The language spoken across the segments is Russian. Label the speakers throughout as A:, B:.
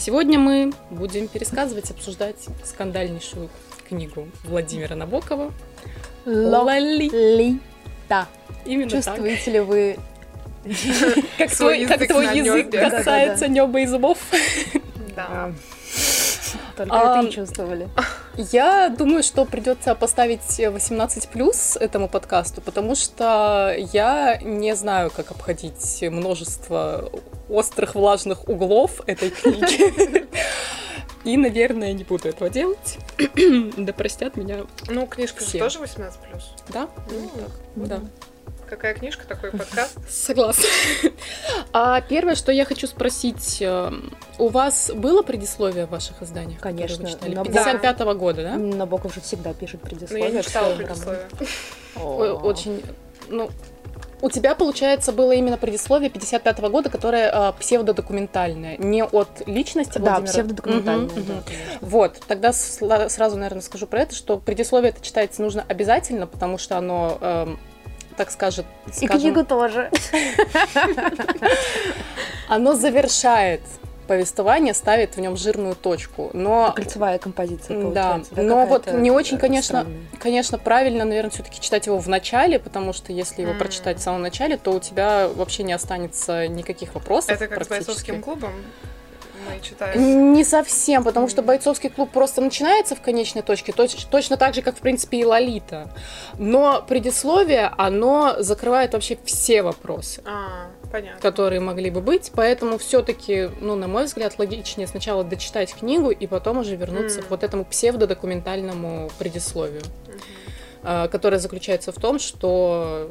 A: Сегодня мы будем пересказывать, обсуждать скандальнейшую книгу Владимира Набокова
B: Лолита.
A: Именно
B: Чувствуете ли вы
A: как твой, как твой язык касается неба и зубов?
B: Да. Только это и чувствовали.
A: Я думаю, что придется поставить 18 плюс этому подкасту, потому что я не знаю, как обходить множество острых влажных углов этой книги. И, наверное, не буду этого делать. да простят меня.
C: Ну, книжка же тоже 18 плюс.
A: Да? Ну, так, да.
C: Какая книжка, такой подкаст?
A: Согласна. А первое, что я хочу спросить, э, у вас было предисловие в ваших изданиях?
B: Конечно.
A: 55-го года, да?
B: Набоков же всегда пишет предисловие.
C: Ну, я не читала предисловие.
A: Очень, ну, у тебя, получается, было именно предисловие 55 -го года, которое а, псевдодокументальное, не от личности
B: Да, Владимира. псевдодокументальное. Угу, да,
A: вот, тогда сразу, наверное, скажу про это, что предисловие это читается нужно обязательно, потому что оно эм, так скажет.
B: И книгу тоже.
A: Оно завершает повествование ставит в нем жирную точку. Но
B: кольцевая композиция получается.
A: Да, но вот не очень, конечно, странная. конечно, правильно, наверное, все-таки читать его в начале, потому что если его mm. прочитать в самом начале, то у тебя вообще не останется никаких вопросов.
C: Это как с бойцовским клубом мы читаем?
A: Не совсем, потому что бойцовский клуб просто начинается в конечной точке, точ- точно так же, как, в принципе, и Лолита. Но предисловие, оно закрывает вообще все вопросы.
C: А, понятно.
A: которые могли бы быть, поэтому все-таки, ну, на мой взгляд, логичнее сначала дочитать книгу и потом уже вернуться mm. к вот этому псевдодокументальному предисловию, mm-hmm. которое заключается в том, что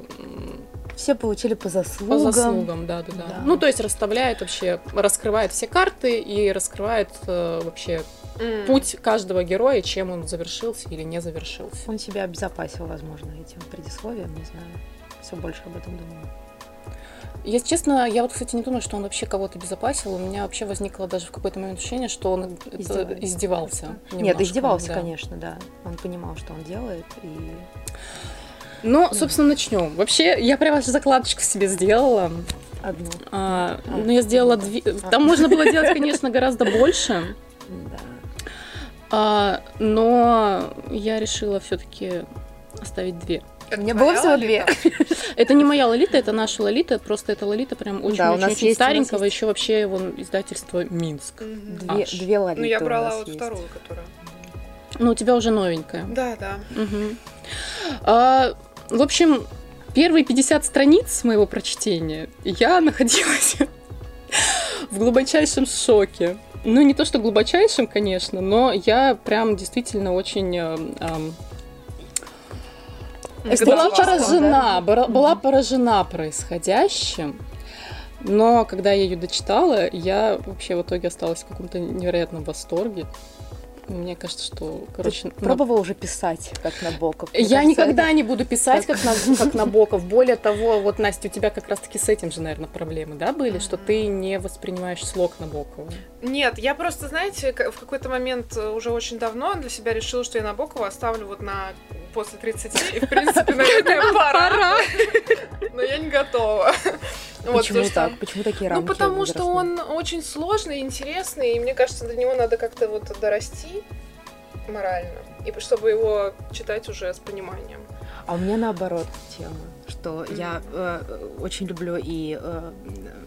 B: все получили по заслугам.
A: По заслугам, да, да, да. да. Ну, то есть расставляет вообще, раскрывает все карты и раскрывает э, вообще mm. путь каждого героя, чем он завершился или не завершился.
B: Он себя обезопасил, возможно, этим предисловием, не знаю. Все больше об этом думаю.
A: Если честно, я вот, кстати, не думаю, что он вообще кого-то безопасил. У меня вообще возникло даже в какой-то момент ощущение, что он издевался. издевался немножко,
B: Нет, издевался, да. конечно, да. Он понимал, что он делает, и
A: ну, собственно, начнем. Вообще, я прям аж закладочку себе сделала.
B: Одну.
A: А, а. Ну, я сделала две. Там можно было делать, конечно, гораздо больше.
B: Да.
A: А, но я решила все-таки оставить две.
B: Это У меня было всего две.
A: Это не моя лолита, это наша лолита, просто эта лолита прям очень, да, очень, очень старенького, еще вообще его издательство Минск.
B: Две, две лолиты.
C: Ну, я брала вот есть. вторую, которая.
A: Ну, у тебя уже новенькая.
C: Да, да.
A: Угу. А, в общем, первые 50 страниц моего прочтения я находилась в глубочайшем шоке. Ну, не то, что глубочайшем, конечно, но я прям действительно очень э, э, была поражена, да? была поражена происходящим. Но когда я ее дочитала, я вообще в итоге осталась в каком-то невероятном восторге. Мне кажется, что, короче...
B: Ты пробовал на... уже писать, как Набоков?
A: Мне я кажется, никогда это... не буду писать, как, как, на, как Набоков. Более того, вот, Настя, у тебя как раз-таки с этим же, наверное, проблемы, да, были? Что ты не воспринимаешь слог Набокова.
C: Нет, я просто, знаете, в какой-то момент э, уже очень давно для себя решила, что я Набокова оставлю вот на после 30, и, в принципе, наверное, пора. Но я не готова.
B: Почему вот, так? Что... Почему такие рамки?
C: Ну, потому что он очень сложный, интересный, и мне кажется, до него надо как-то вот дорасти морально, и чтобы его читать уже с пониманием.
B: А у меня наоборот тема что я э, очень люблю и э,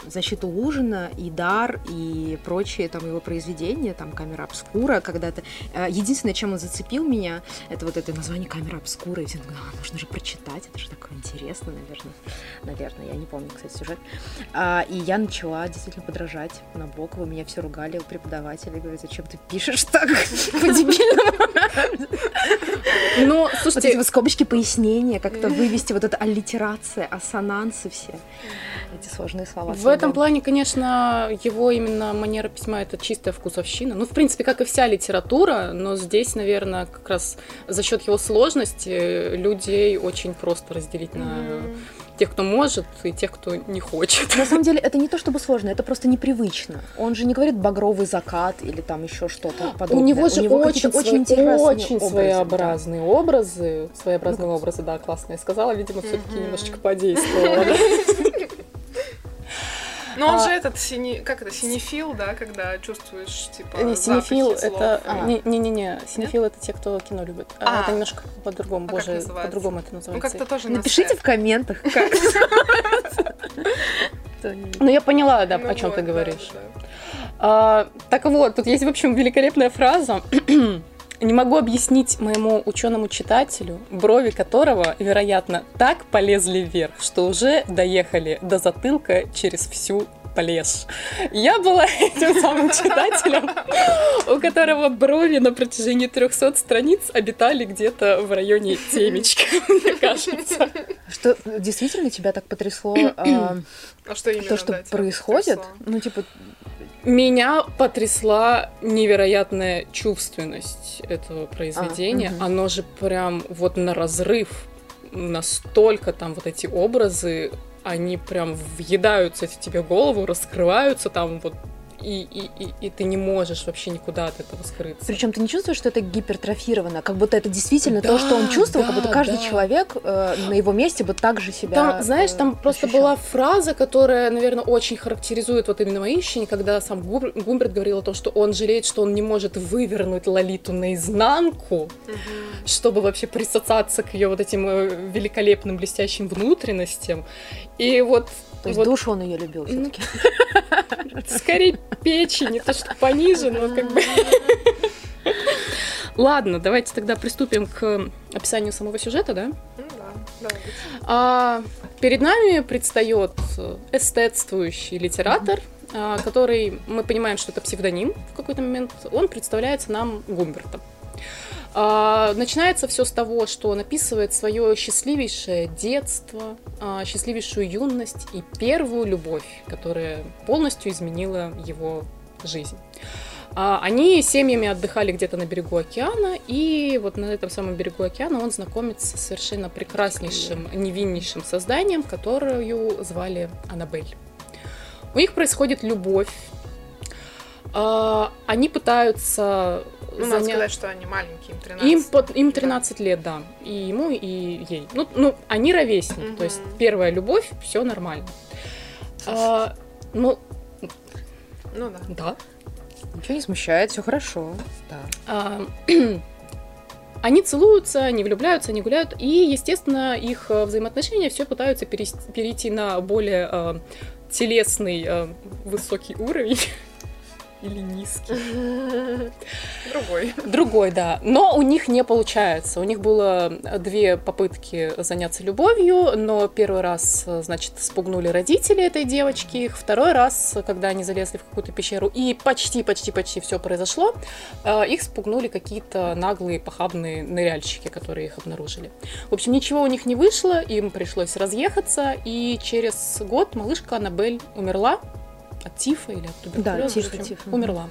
B: защиту ужина, и дар, и прочие там его произведения, там камера обскура когда-то. Э, единственное, чем он зацепил меня, это вот это название камера обскура, и все а, нужно же прочитать, это же такое интересно, наверное. Наверное, я не помню, кстати, сюжет. А, и я начала действительно подражать Набокову, меня все ругали, преподаватели говорят, зачем ты пишешь так по-дебильному?
A: Ну, слушайте,
B: вот эти скобочки пояснения, как-то вывести вот это аллитерация аллитерация, ассонансы все. Эти сложные слова.
A: В этом плане, конечно, его именно манера письма это чистая вкусовщина. Ну, в принципе, как и вся литература, но здесь, наверное, как раз за счет его сложности людей очень просто разделить на mm-hmm тех, кто может, и тех, кто не хочет.
B: На самом деле, это не то чтобы сложно, это просто непривычно. Он же не говорит багровый закат или там еще что-то подобное.
A: У него же У него очень, очень, очень образы, своеобразные да. образы. Своеобразные ну, образы, да, классно я сказала. Видимо, все-таки немножечко подействовала.
C: Но он
A: А,
C: же этот синий, как это, синефил, да, когда чувствуешь, типа,
A: Не, синефил это...
B: А.
A: Не-не-не, синефил это те, кто кино любит. А,
C: А.
A: это немножко по-другому,
C: А
A: боже, по-другому это
C: Ну,
A: называется.
C: как-то тоже на
B: Напишите в комментах, как.
A: Ну, я поняла, да,
C: Ну
A: о чем ты говоришь. А, так вот, тут есть, в общем, великолепная фраза. Не могу объяснить моему ученому читателю, брови которого, вероятно, так полезли вверх, что уже доехали до затылка через всю плешь. Я была этим самым читателем, у которого брови на протяжении 300 страниц обитали где-то в районе темечка, мне кажется.
B: Что действительно тебя так потрясло а,
C: А что именно,
B: то, что
C: да,
B: происходит? Ну, типа,
A: Меня потрясла невероятная чувственность этого произведения.
B: мгм.
A: Оно же прям вот на разрыв. Настолько там вот эти образы, они прям въедаются в тебе голову, раскрываются там вот и, и, и, и ты не можешь вообще никуда от этого скрыться.
B: Причем ты не чувствуешь, что это гипертрофировано, как будто это действительно
A: Да,
B: то, что он чувствовал, как
A: да,
B: будто каждый
A: да.
B: человек э, на его месте бы так же себя.
A: Там, знаешь,
B: э,
A: там просто
B: ощущал.
A: была фраза, которая, наверное, очень характеризует вот именно мои ощущения, когда сам Губ- Гумберт говорил о том, что он жалеет, что он не может вывернуть Лолиту наизнанку,
C: Мгм.
A: чтобы вообще присосаться к ее вот этим э, великолепным блестящим внутренностям. И вот,
B: То есть
A: вот
B: душу он ее любил
A: Ну,
B: все-таки.
A: скорее печень, не то что пониже, но как бы... Ладно, давайте тогда приступим к описанию самого сюжета, да?
C: Ну да.
A: А, перед нами предстает эстетствующий литератор, а, который, мы понимаем, что это псевдоним в какой-то момент, он представляется нам Гумбертом. А, начинается все с того, что он описывает свое счастливейшее детство, а, счастливейшую юность и первую любовь, которая полностью изменила его жизнь. А, Они семьями отдыхали где-то на берегу океана, и вот на этом самом берегу океана он знакомится с совершенно прекраснейшим, невиннейшим созданием, которую звали Аннабель. У них происходит любовь. А, Они пытаются
C: Ну, надо
A: заня-
C: сказать, что они маленькие, им 13.
A: им, под- им
C: Да.
A: 13 лет, да. И ему, и ей. Ну, ну они ровесники.
C: Мгм.
A: То есть первая любовь, все нормально. А, ну,
C: Ну да.
A: да.
B: Ничего не смущает, все хорошо. Да.
A: А, Они целуются, они влюбляются, они гуляют, и, естественно, их э, взаимоотношения все пытаются перейти на более э, телесный э, высокий уровень. Или низкий.
C: Другой.
A: Другой, да. Но у них не получается. У них было две попытки заняться любовью, но первый раз, значит, спугнули родители этой девочки. Их второй раз, когда они залезли в какую-то пещеру, и почти-почти-почти все произошло, э, их спугнули какие-то наглые, похабные ныряльщики, которые их обнаружили. В общем, ничего у них не вышло, им пришлось разъехаться, и через год малышка Аннабель умерла от тифа или от туберкулеза.
B: тиф,
A: в общем,
B: тиф, мгм.
A: Умерла.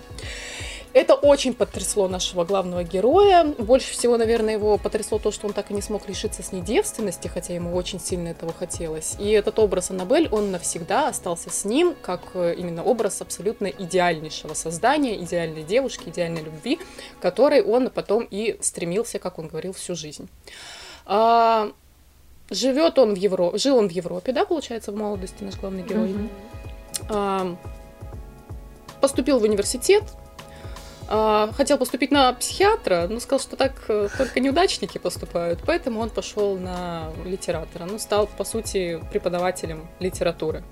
A: Это очень потрясло нашего главного героя. Больше всего, наверное, его потрясло то, что он так и не смог лишиться с ней девственности, хотя ему очень сильно этого хотелось. И этот образ Аннабель, он навсегда остался с ним, как э, именно образ абсолютно идеальнейшего создания, идеальной девушки, идеальной любви, которой он потом и стремился, как он говорил, всю жизнь. А, Живет он в Европе, жил он в Европе, да, получается, в молодости наш главный герой.
B: Мгм.
A: Поступил в университет, а, хотел поступить на психиатра, но сказал, что так э, только неудачники поступают, поэтому он пошел на литератора. Ну, стал, по сути, преподавателем литературы.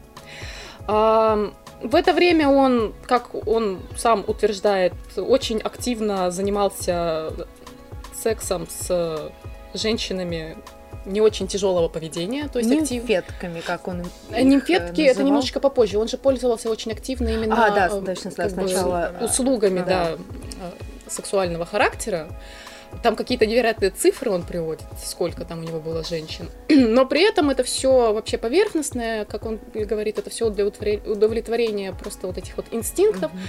A: В это время он, как он сам утверждает, очень активно занимался сексом с женщинами не очень тяжелого поведения, то есть актив-
B: Нимфетками, как он
A: Э, Нимфетки это немножечко попозже. Он же пользовался очень активно именно
B: А, да,
A: э,
B: точно,
A: как бы,
B: сначала.
A: услугами,
B: Да.
A: да, э, сексуального характера. Там какие-то невероятные цифры он приводит, сколько там у него было женщин. Но при этом это все вообще поверхностное, как он говорит, это все удовлетворение просто вот этих вот инстинктов.
B: Мгм.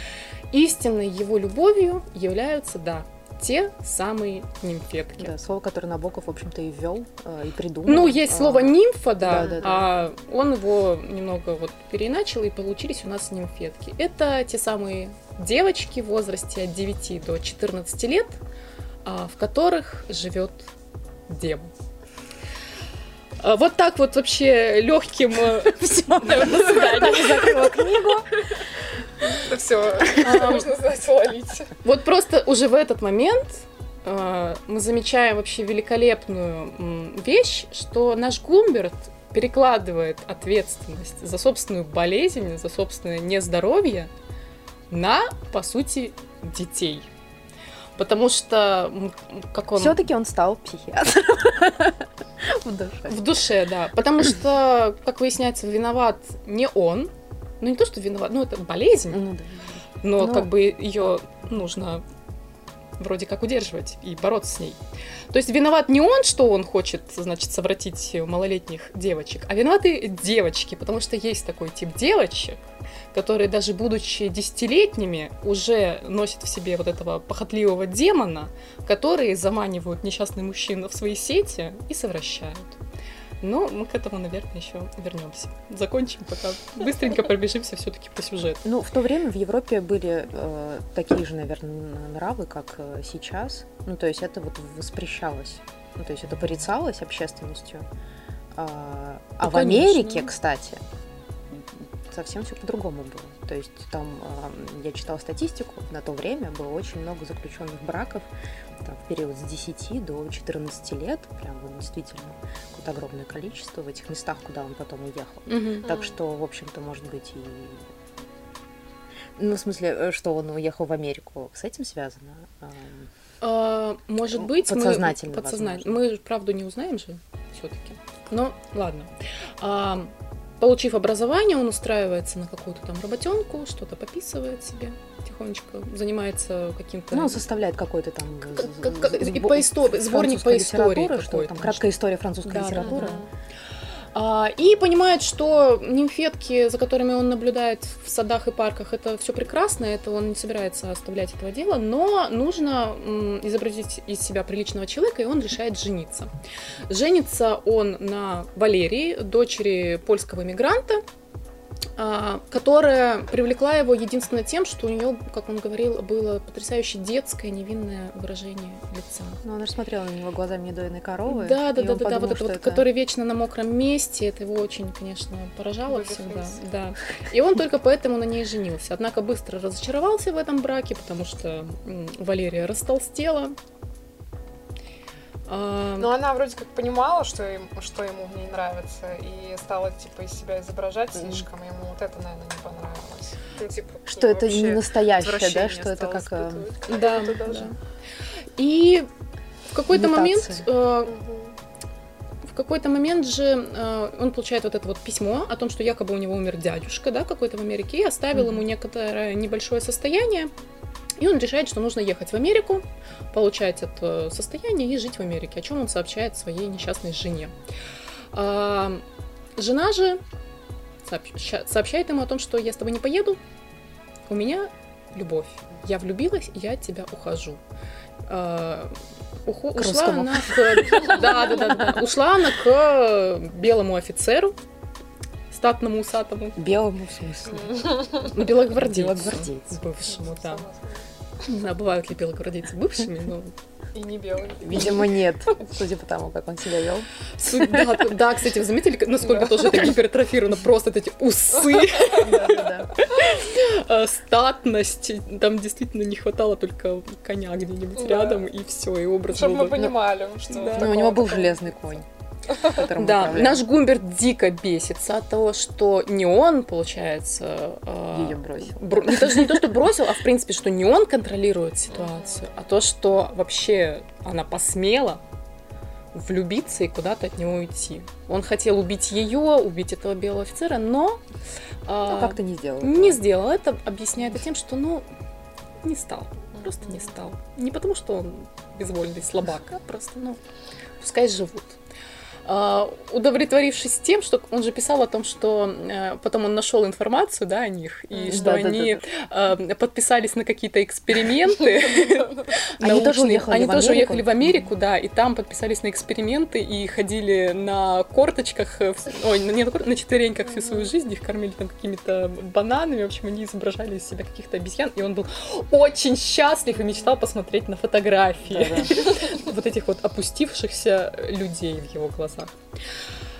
A: Истинной его любовью являются, да, те самые нимфетки.
B: Да, слово, которое Набоков, в общем-то, и ввел, э, и придумал.
A: Ну, есть
B: А,
A: слово нимфа, да,
B: да, да, да.
A: а он его немного вот переначал, и получились у нас нимфетки. Это те самые девочки в возрасте от 9 до 14 лет, а, в которых живет демон. А, Вот так вот вообще легким. Все, до свидания.
B: Закрыла книгу.
C: Все,
A: А,
C: можно знать.
A: Вот просто уже в этот момент э, мы замечаем вообще великолепную вещь, что наш Гумберт перекладывает ответственность за собственную болезнь, за собственное нездоровье на, по сути, детей. Потому что, как он...
B: Все-таки он стал психиатром. В душе.
A: В душе, да. Потому что, как выясняется, виноват не он. Ну, не то, что виноват, ну, это болезнь.
B: Ну да.
A: но
B: Ну.
A: как бы ее нужно вроде как удерживать и бороться с ней. То есть виноват не он, что он хочет, значит, совратить малолетних девочек, а виноваты девочки, потому что есть такой тип девочек, которые даже будучи десятилетними уже носят в себе вот этого похотливого демона, которые заманивают несчастных мужчин в свои сети и совращают. Но мы к этому, наверное, еще вернемся. Закончим пока. Быстренько пробежимся все-таки по сюжету.
B: Ну, в то время в Европе были э, такие же, наверное, нравы, как э, сейчас. Ну, то есть это вот воспрещалось. Ну, то есть это порицалось общественностью. А, а
A: Ну,
B: в Америке,
A: конечно.
B: кстати, совсем все по-другому было. То есть там я читала статистику, на то время было очень много заключенных браков там, в период с 10 до 14 лет, прям действительно какое-то огромное количество в этих местах, куда он потом уехал. Так
C: Мгм.
B: что, в общем-то, может быть и... Ну, в смысле, э, что он уехал в Америку, с этим связано?
A: А, может быть,
B: Подсознательно,
A: мы, подсознательно.
B: возможно.
A: Мы правду не узнаем же все-таки. Но ладно. Получив образование, он устраивается на какую-то там работенку, что-то пописывает себе тихонечко, занимается каким-то.
B: Ну, он составляет какой-то там...
A: Как-
B: з-
A: как- как- и по истории- сборник по истории
B: литературы, что там краткая история французской
A: Да, да,
B: литературы.
A: А, и понимает, что нимфетки, за которыми он наблюдает в садах и парках, это все прекрасно, это он не собирается оставлять этого дела, но нужно изобразить из себя приличного человека, и он решает жениться. Женится он на Валерии, дочери польского иммигранта, а, которая привлекла его единственно тем, что у нее, как он говорил, было потрясающе детское невинное выражение лица.
B: Ну, она же смотрела на него глазами недоиной коровы.
A: Да, да, да, да, да,
B: подумал,
A: вот это вот,
B: это-
A: который вечно на мокром месте, это его очень, конечно, поражало
C: Baby
A: всегда. Да. И он только поэтому на ней женился. Однако быстро разочаровался в этом браке, потому что Валерия растолстела. А,
C: Но она вроде как понимала, что, им, что ему в ней нравится, и стала типа из себя изображать слишком. Ему вот это, наверное, не понравилось. Ну, типа,
B: Что это не настоящее, да, что это как... э,
A: да, да. И в какой-то момент э. В какой-то момент же э, он получает вот это вот письмо о том, что якобы у него умер дядюшка, да, какой-то в Америке, и оставил
B: Мгм.
A: ему некоторое небольшое состояние. И он решает, что нужно ехать в Америку, получать это состояние и жить в Америке, о чем он сообщает своей несчастной жене. А, жена же сообща- сообщает ему о том, что я с тобой не поеду, у меня любовь. Я влюбилась, я от тебя ухожу. А,
B: К
A: ушла она к... Да, да, да, да. Ушла она к белому офицеру, статному усатому,
B: Белому в смысле.
A: ну, белогвардейцу.
B: Белогвардейцу.
A: Бывшему, да. Не знаю, бывают ли белогвардейцы бывшими, но...
C: И не белый.
B: Видимо, нет, судя по тому, как он себя вел.
A: Да, да, кстати, вы заметили, насколько
C: Да.
A: тоже это гипертрофировано? Просто вот эти усы,
B: Да-да-да.
A: э, статность. Там действительно не хватало только коня где-нибудь
C: Да.
A: рядом, и все, и образ
C: Чтобы
A: был
C: мы
A: бы-
C: понимали, что...
A: Да.
C: в
B: Ну, у него был железный конь.
A: Да, наш Гумберт дико бесится от того, что не он, получается... э,
B: Её бросил.
A: бро- не, даже не то, что бросил, а в принципе, что не он контролирует ситуацию, а то, что вообще она посмела влюбиться и куда-то от него уйти. Он хотел убить ее, убить этого белого офицера, но а,
B: Ну, как-то не сделал.
A: не сделал. Это объясняет тем, что, ну, не стал. Просто не стал. Не потому, что он безвольный слабак, а просто, ну, пускай живут. А, удовлетворившись тем, что он же писал о том, что э, потом он нашел информацию, да, о них, и что они э, подписались на какие-то эксперименты.
B: Они тоже уехали в Америку?
A: да, и там подписались на эксперименты и ходили на корточках, э, ой, не на, четвереньках всю свою жизнь, их кормили там какими-то бананами, в общем, они изображали из себя каких-то обезьян, и он был очень счастлив и мечтал посмотреть на фотографии вот этих вот опустившихся людей в его глазах.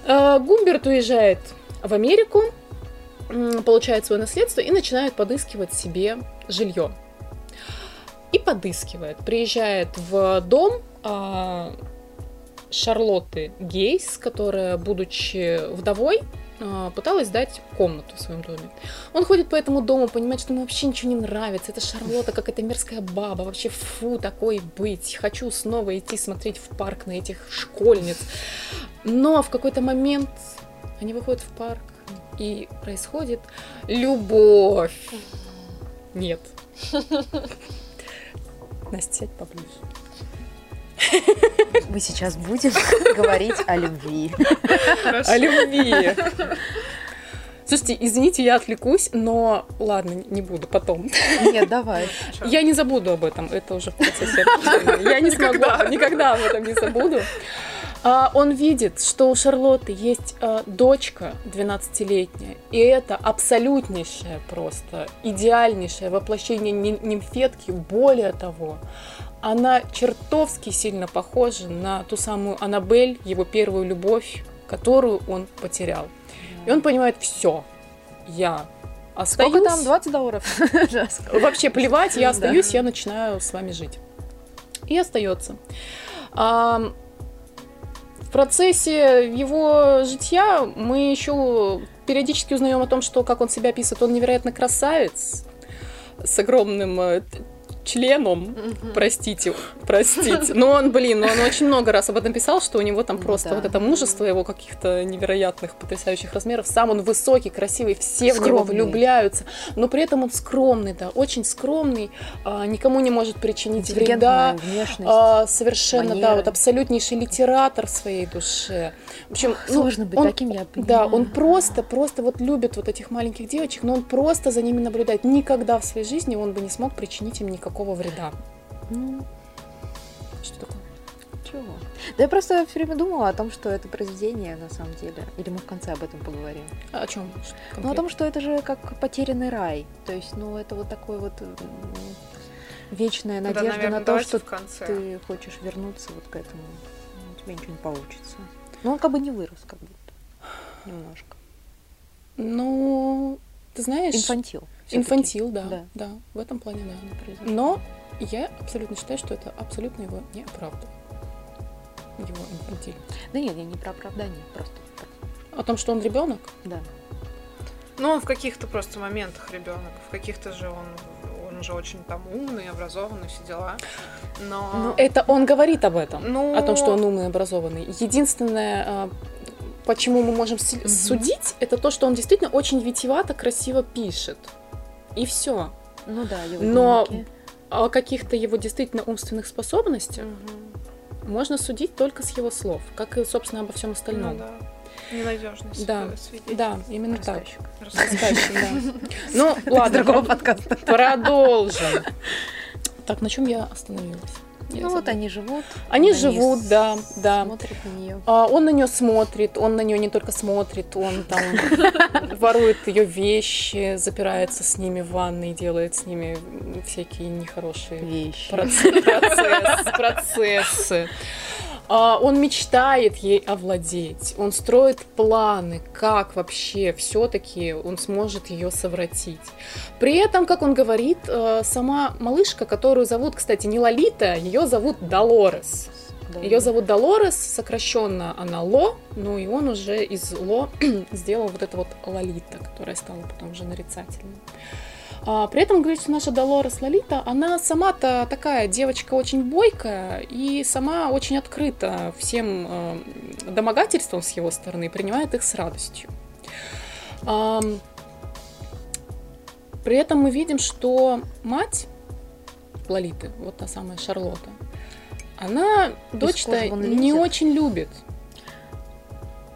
A: Э, Гумберт уезжает в Америку, получает свое наследство и начинает подыскивать себе жилье. И подыскивает. Приезжает в дом а, Шарлотты Гейс, которая, будучи вдовой, пыталась дать комнату в своем доме. Он ходит по этому дому, понимает, что ему вообще ничего не нравится. Это Шарлотта какая-то мерзкая баба. Вообще фу, такой быть. Хочу снова идти смотреть в парк на этих школьниц. Но в какой-то момент они выходят в парк, и происходит любовь. Нет. Настя, сядь поближе.
B: Мы сейчас будем говорить о любви.
A: О любви. Слушайте, извините, я отвлекусь, но ладно, не буду потом.
B: Нет, давай.
A: Я не забуду об этом, это уже в процессе. Я не смогу, никогда об этом не забуду. А, он видит, что у Шарлотты есть а, дочка 12-летняя, и это абсолютнейшее просто, идеальнейшее воплощение нимфетки. Более того, она чертовски сильно похожа на ту самую Аннабель, его первую любовь, которую он потерял. И он понимает, все, я остаюсь.
B: Сколько там, 20 долларов?
A: Вообще плевать, я остаюсь, я начинаю с вами жить. И остается. В процессе его житья мы еще периодически узнаем о том, что как он себя описывает, он невероятно красавец с огромным э, членом, простите, простите. Но он, блин, он очень много раз об этом писал, что у него там просто да. вот это мужество его каких-то невероятных, потрясающих размеров. Сам он высокий, красивый, все скромный. в него влюбляются, но при этом он скромный, да, очень скромный, а, никому не может причинить вреда. А, совершенно, манера. да, вот абсолютнейший литератор в своей душе.
B: В общем, Ох, ну, сложно быть
A: он,
B: таким, я
A: понимаю. Да, он просто, просто вот любит вот этих маленьких девочек, но он просто за ними наблюдает. Никогда в своей жизни он бы не смог причинить им никакого вреда. Ну,
B: что такое? Чего? Да я просто все время думала о том, что это произведение на самом деле. Или мы в конце об этом поговорим.
A: А о чем?
B: Ну, о том, что это же как потерянный рай. То есть, ну, это вот такой вот вечная надежда наверное, на то, что ты хочешь вернуться вот к этому. Ну, у тебя ничего не получится. Но он как бы не вырос, как будто. Немножко.
A: Ну, ты знаешь...
B: Инфантил.
A: Инфантил, да, да. Да, в этом плане, да. Но я абсолютно считаю, что это абсолютно его не оправдывает. Его инфантиль.
B: Да нет, я не про оправдание, просто.
A: О том, что он ребенок?
B: Да.
C: Ну, он в каких-то просто моментах ребенок, в каких-то же он он же очень там умный, образованный, все дела. Но...
A: Ну, это он говорит об этом, ну... о том, что он умный, образованный. Единственное, а, почему мы можем угу. судить, это то, что он действительно очень витиевато, красиво пишет. И все.
B: Ну да, его
A: Но дневники. о каких-то его действительно умственных способностях угу. можно судить только с его слов, как и, собственно, обо всем остальном.
C: Ну, да. Ненадежность.
A: Да, да, именно
C: Рассказчик.
A: так. Рассказчик, да. Ну, ладно. Другого подкаста. Продолжим. Так, на чем я остановилась?
B: Я ну вот они живут.
A: Они живут, да, да.
B: Смотрит на нее.
A: А, он на нее смотрит, он на нее не только смотрит, он там ворует ее вещи, запирается с ними в ванной, делает с ними всякие нехорошие
B: вещи.
A: процессы. Он мечтает ей овладеть, он строит планы, как вообще все-таки он сможет ее совратить. При этом, как он говорит, э, сама малышка, которую зовут, кстати, не Лолита, ее зовут Долорес. Ее зовут Долорес, сокращенно она Ло, ну и он уже из Ло сделал вот это вот Лолита, которая стала потом уже нарицательной. А, при этом, говорит, что наша Долорес Лолита, она сама-то такая девочка очень бойкая и сама очень открыта всем э, домогательствам с его стороны, принимает их с радостью. А, при этом мы видим, что мать Лолиты, вот та самая Шарлотта, она дочь-то не очень любит.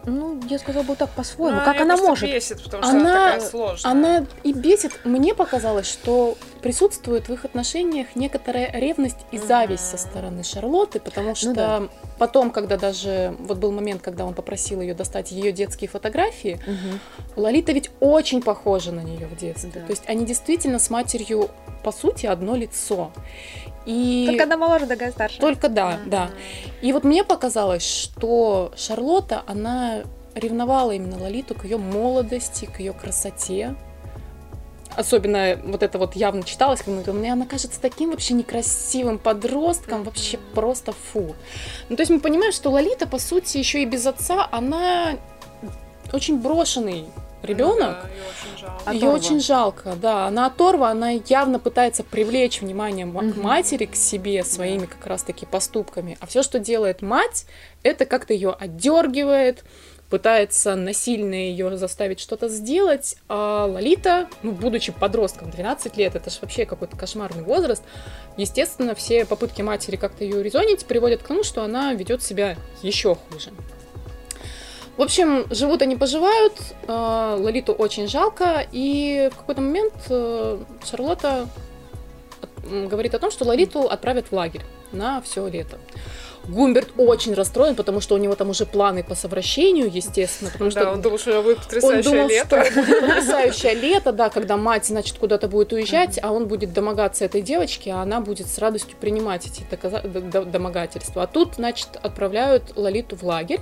B: Ну, я сказала бы так по-своему. Ну, как она может?
C: бесит, потому что она, она такая сложная.
A: Она и бесит. Мне показалось, что присутствует в их отношениях некоторая ревность и зависть со стороны Шарлотты, потому ну что ну, да. потом, когда даже вот был момент, когда он попросил ее достать ее детские фотографии, угу. Лолита ведь очень похожа на нее в детстве. Да. То есть они действительно с матерью по сути одно лицо.
B: И... Только одна моложе, другая старше.
A: Только да, mm-hmm. да. И вот мне показалось, что Шарлотта, она ревновала именно Лолиту к ее молодости, к ее красоте. Особенно вот это вот явно читалось, когда мне она кажется таким вообще некрасивым подростком, вообще просто фу. Ну, то есть мы понимаем, что Лолита, по сути, еще и без отца, она очень брошенный ребенок.
C: Да, ее очень жалко.
A: Ее
B: Оторва.
A: очень жалко, да. Она оторва, она явно пытается привлечь внимание ма-
B: Мгм.
A: матери к себе своими как раз-таки поступками. А все, что делает мать, это как-то ее отдергивает, пытается насильно ее заставить что-то сделать. А Лолита, ну, будучи подростком, 12 лет, это же вообще какой-то кошмарный возраст, естественно, все попытки матери как-то ее резонить приводят к тому, что она ведет себя еще хуже. В общем, живут они поживают, э, Лолиту очень жалко, и в какой-то момент э, Шарлотта говорит о том, что Лолиту отправят в лагерь на все лето. Гумберт очень расстроен, потому что у него там уже планы по совращению, естественно, потому что
C: Да, он думал, что будет
A: он
C: потрясающее
A: думал,
C: лето.
A: что будет потрясающее лето, да, когда мать, значит, куда-то будет уезжать, а он будет домогаться этой девочки, а она будет с радостью принимать эти домогательства. А тут, значит, отправляют Лолиту в лагерь.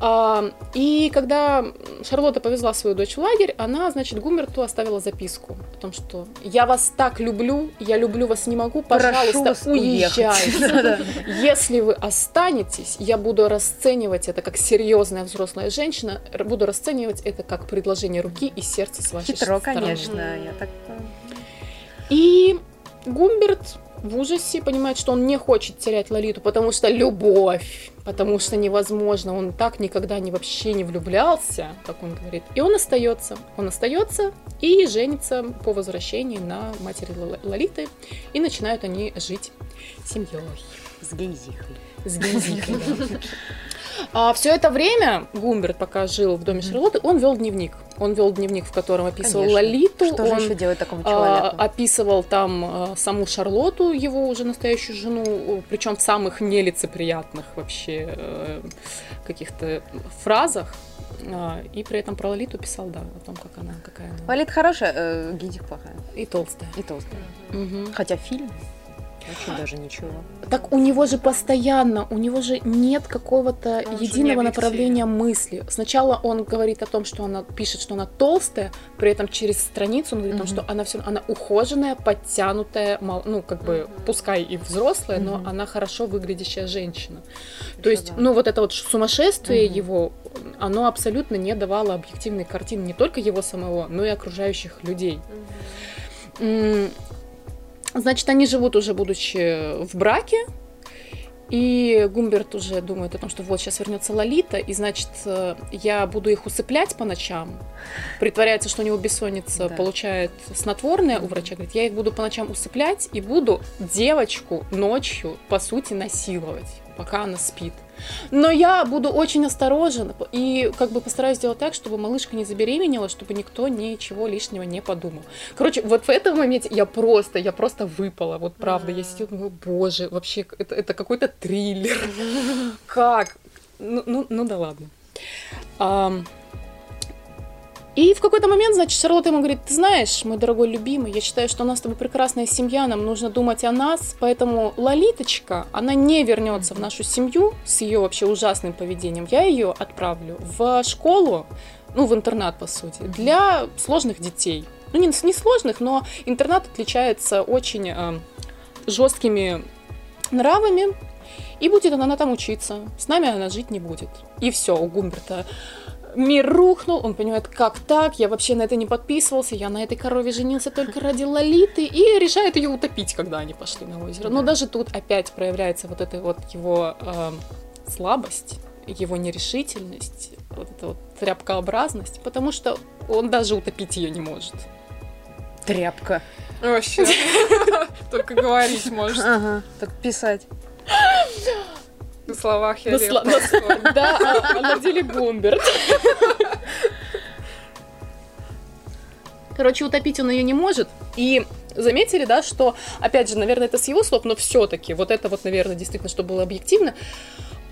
A: А, и когда Шарлотта повезла свою дочь в лагерь, она, значит, Гумберту оставила записку о том, что «Я вас так люблю, я люблю вас не могу, пожалуйста,
B: вас уехать».
A: уезжайте». Если вы останетесь, я буду расценивать это как серьезная взрослая женщина, буду расценивать это как предложение руки и сердца с вашей
B: Хитро,
A: стороны.
B: конечно, я так...
A: И Гумберт в ужасе понимает, что он не хочет терять Лолиту, потому что любовь, потому что невозможно, он так никогда не вообще не влюблялся, как он говорит. И он остается, он остается и женится по возвращении на матери Лол- Лолиты, и начинают они жить семьей.
B: С гейзихой.
A: С Гензикой, да. А все это время Гумберт, пока жил в доме Шарлотты, он вел дневник. Он вел дневник, в котором описывал
B: Конечно.
A: Лолиту.
B: Что же
A: он
B: еще делать такому
A: а,
B: человеку?
A: описывал там а, саму Шарлоту, его уже настоящую жену, причем в самых нелицеприятных вообще э, каких-то фразах. А, И при этом про Лолиту писал, да, о том, как она, какая она.
B: Валит хорошая, э, Гизик плохая.
A: И толстая.
B: И толстая.
A: Мгм.
B: Хотя фильм очень даже ничего.
A: Так у него же постоянно, у него же нет какого-то
C: Он
A: единого направления мысли. Сначала он говорит о том, что она пишет, что она толстая, при этом через страницу он говорит о том, что она все, она ухоженная, подтянутая, мал- ну как бы пускай и взрослая, но
B: Мгм.
A: она хорошо выглядящая женщина.
B: Ещё
A: То есть,
B: да.
A: ну вот это вот сумасшествие
B: Мгм.
A: его, оно абсолютно не давало объективной картины не только его самого, но и окружающих людей. М, Значит, они живут уже будучи в браке, и Гумберт уже думает о том, что вот сейчас вернется Лолита, и значит, э, я буду их усыплять по ночам. Притворяется, что у него бессонница,
B: Да.
A: получает снотворное у врача, говорит, я их буду по ночам усыплять и буду девочку ночью, по сути, насиловать, пока она спит. Но я буду очень осторожен и как бы постараюсь сделать так, чтобы малышка не забеременела, чтобы никто ничего лишнего не подумал. Короче, вот в этом моменте я просто, я просто выпала. Вот правда, я сидела, думаю, боже, вообще, это, это какой-то триллер. Как? Ну, ну, ну да ладно. Ам, И в какой-то момент, значит, Шарлотта ему говорит, ты знаешь, мой дорогой любимый, я считаю, что у нас с тобой прекрасная семья, нам нужно думать о нас, поэтому Лолиточка, она не вернется в нашу семью с ее вообще ужасным поведением. Я ее отправлю в школу, ну, в интернат, по сути, для сложных детей. Ну, не, не сложных, но интернат отличается очень э, жесткими нравами, и будет она там учиться. С нами она жить не будет. И все, у Гумберта мир рухнул, он понимает, как так, я вообще на это не подписывался, я на этой корове женился только ради Лолиты, и решает ее утопить, когда они пошли на озеро. Но
B: Да.
A: даже тут опять проявляется вот эта вот его э, слабость, его нерешительность, вот эта вот тряпкообразность, потому что он даже утопить ее не может.
B: Тряпка.
C: Вообще. Только говорить может.
B: Ага, так писать.
C: На словах я.
A: Да, а, а на деле Гумберт. Короче, утопить он ее не может. И заметили, да, что, опять же, наверное, это с его слов, но все-таки, вот это вот, наверное, действительно, чтобы было объективно,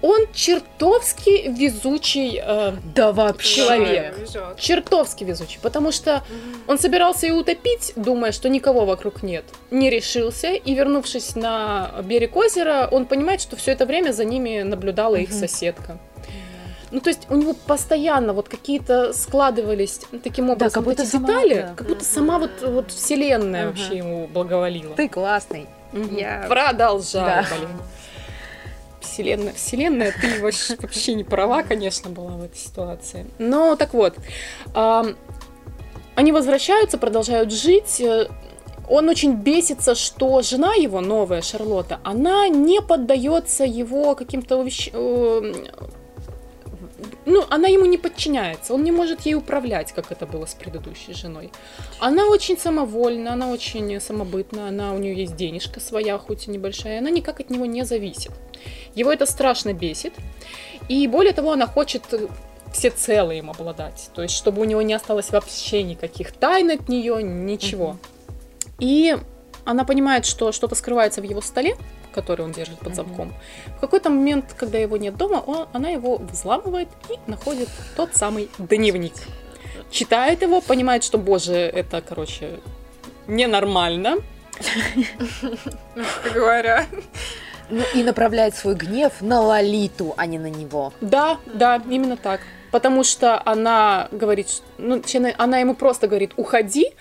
A: он чертовски везучий э,
B: Да вообще.
A: Человек.
C: Да, везет.
A: чертовски везучий, потому что он собирался ее утопить, думая, что никого вокруг нет. Не решился, и вернувшись на берег озера, он понимает, что все это время за ними наблюдала их
B: Мгм.
A: соседка. Ну, то есть у него постоянно вот какие-то складывались таким образом
B: как будто
A: эти
B: сама,
A: детали,
B: да.
A: как будто сама вот, вот вселенная
B: Ага.
A: вообще ему благоволила.
B: Ты классный.
A: Мгм.
B: Я-
A: Продолжай,
B: Да.
A: блин. Вселенная, вселенная, ты вообще, не права, конечно, была в этой ситуации. Но так вот, они возвращаются, продолжают жить. э, Он очень бесится, что жена его, новая Шарлотта, она не поддается его каким-то э, ну, она ему не подчиняется, он не может ей управлять, как это было с предыдущей женой. Она очень самовольна, она очень самобытна, она, у нее есть денежка своя, хоть и небольшая, она никак от него не зависит. Его это страшно бесит. И более того, она хочет э, всецело им обладать. То есть, чтобы у него не осталось вообще никаких тайн от нее, ничего. И она понимает, что что-то скрывается в его столе, который он держит под замком. В какой-то момент, когда его нет дома, он- она его взламывает и находит тот самый дневник. Читает его, понимает, что, боже, это, короче, ненормально.
C: Говоря.
B: Ну и направляет свой гнев на Лолиту, а не на него.
A: Да, да, именно так. Потому что она говорит, ну, она ему просто говорит, уходи.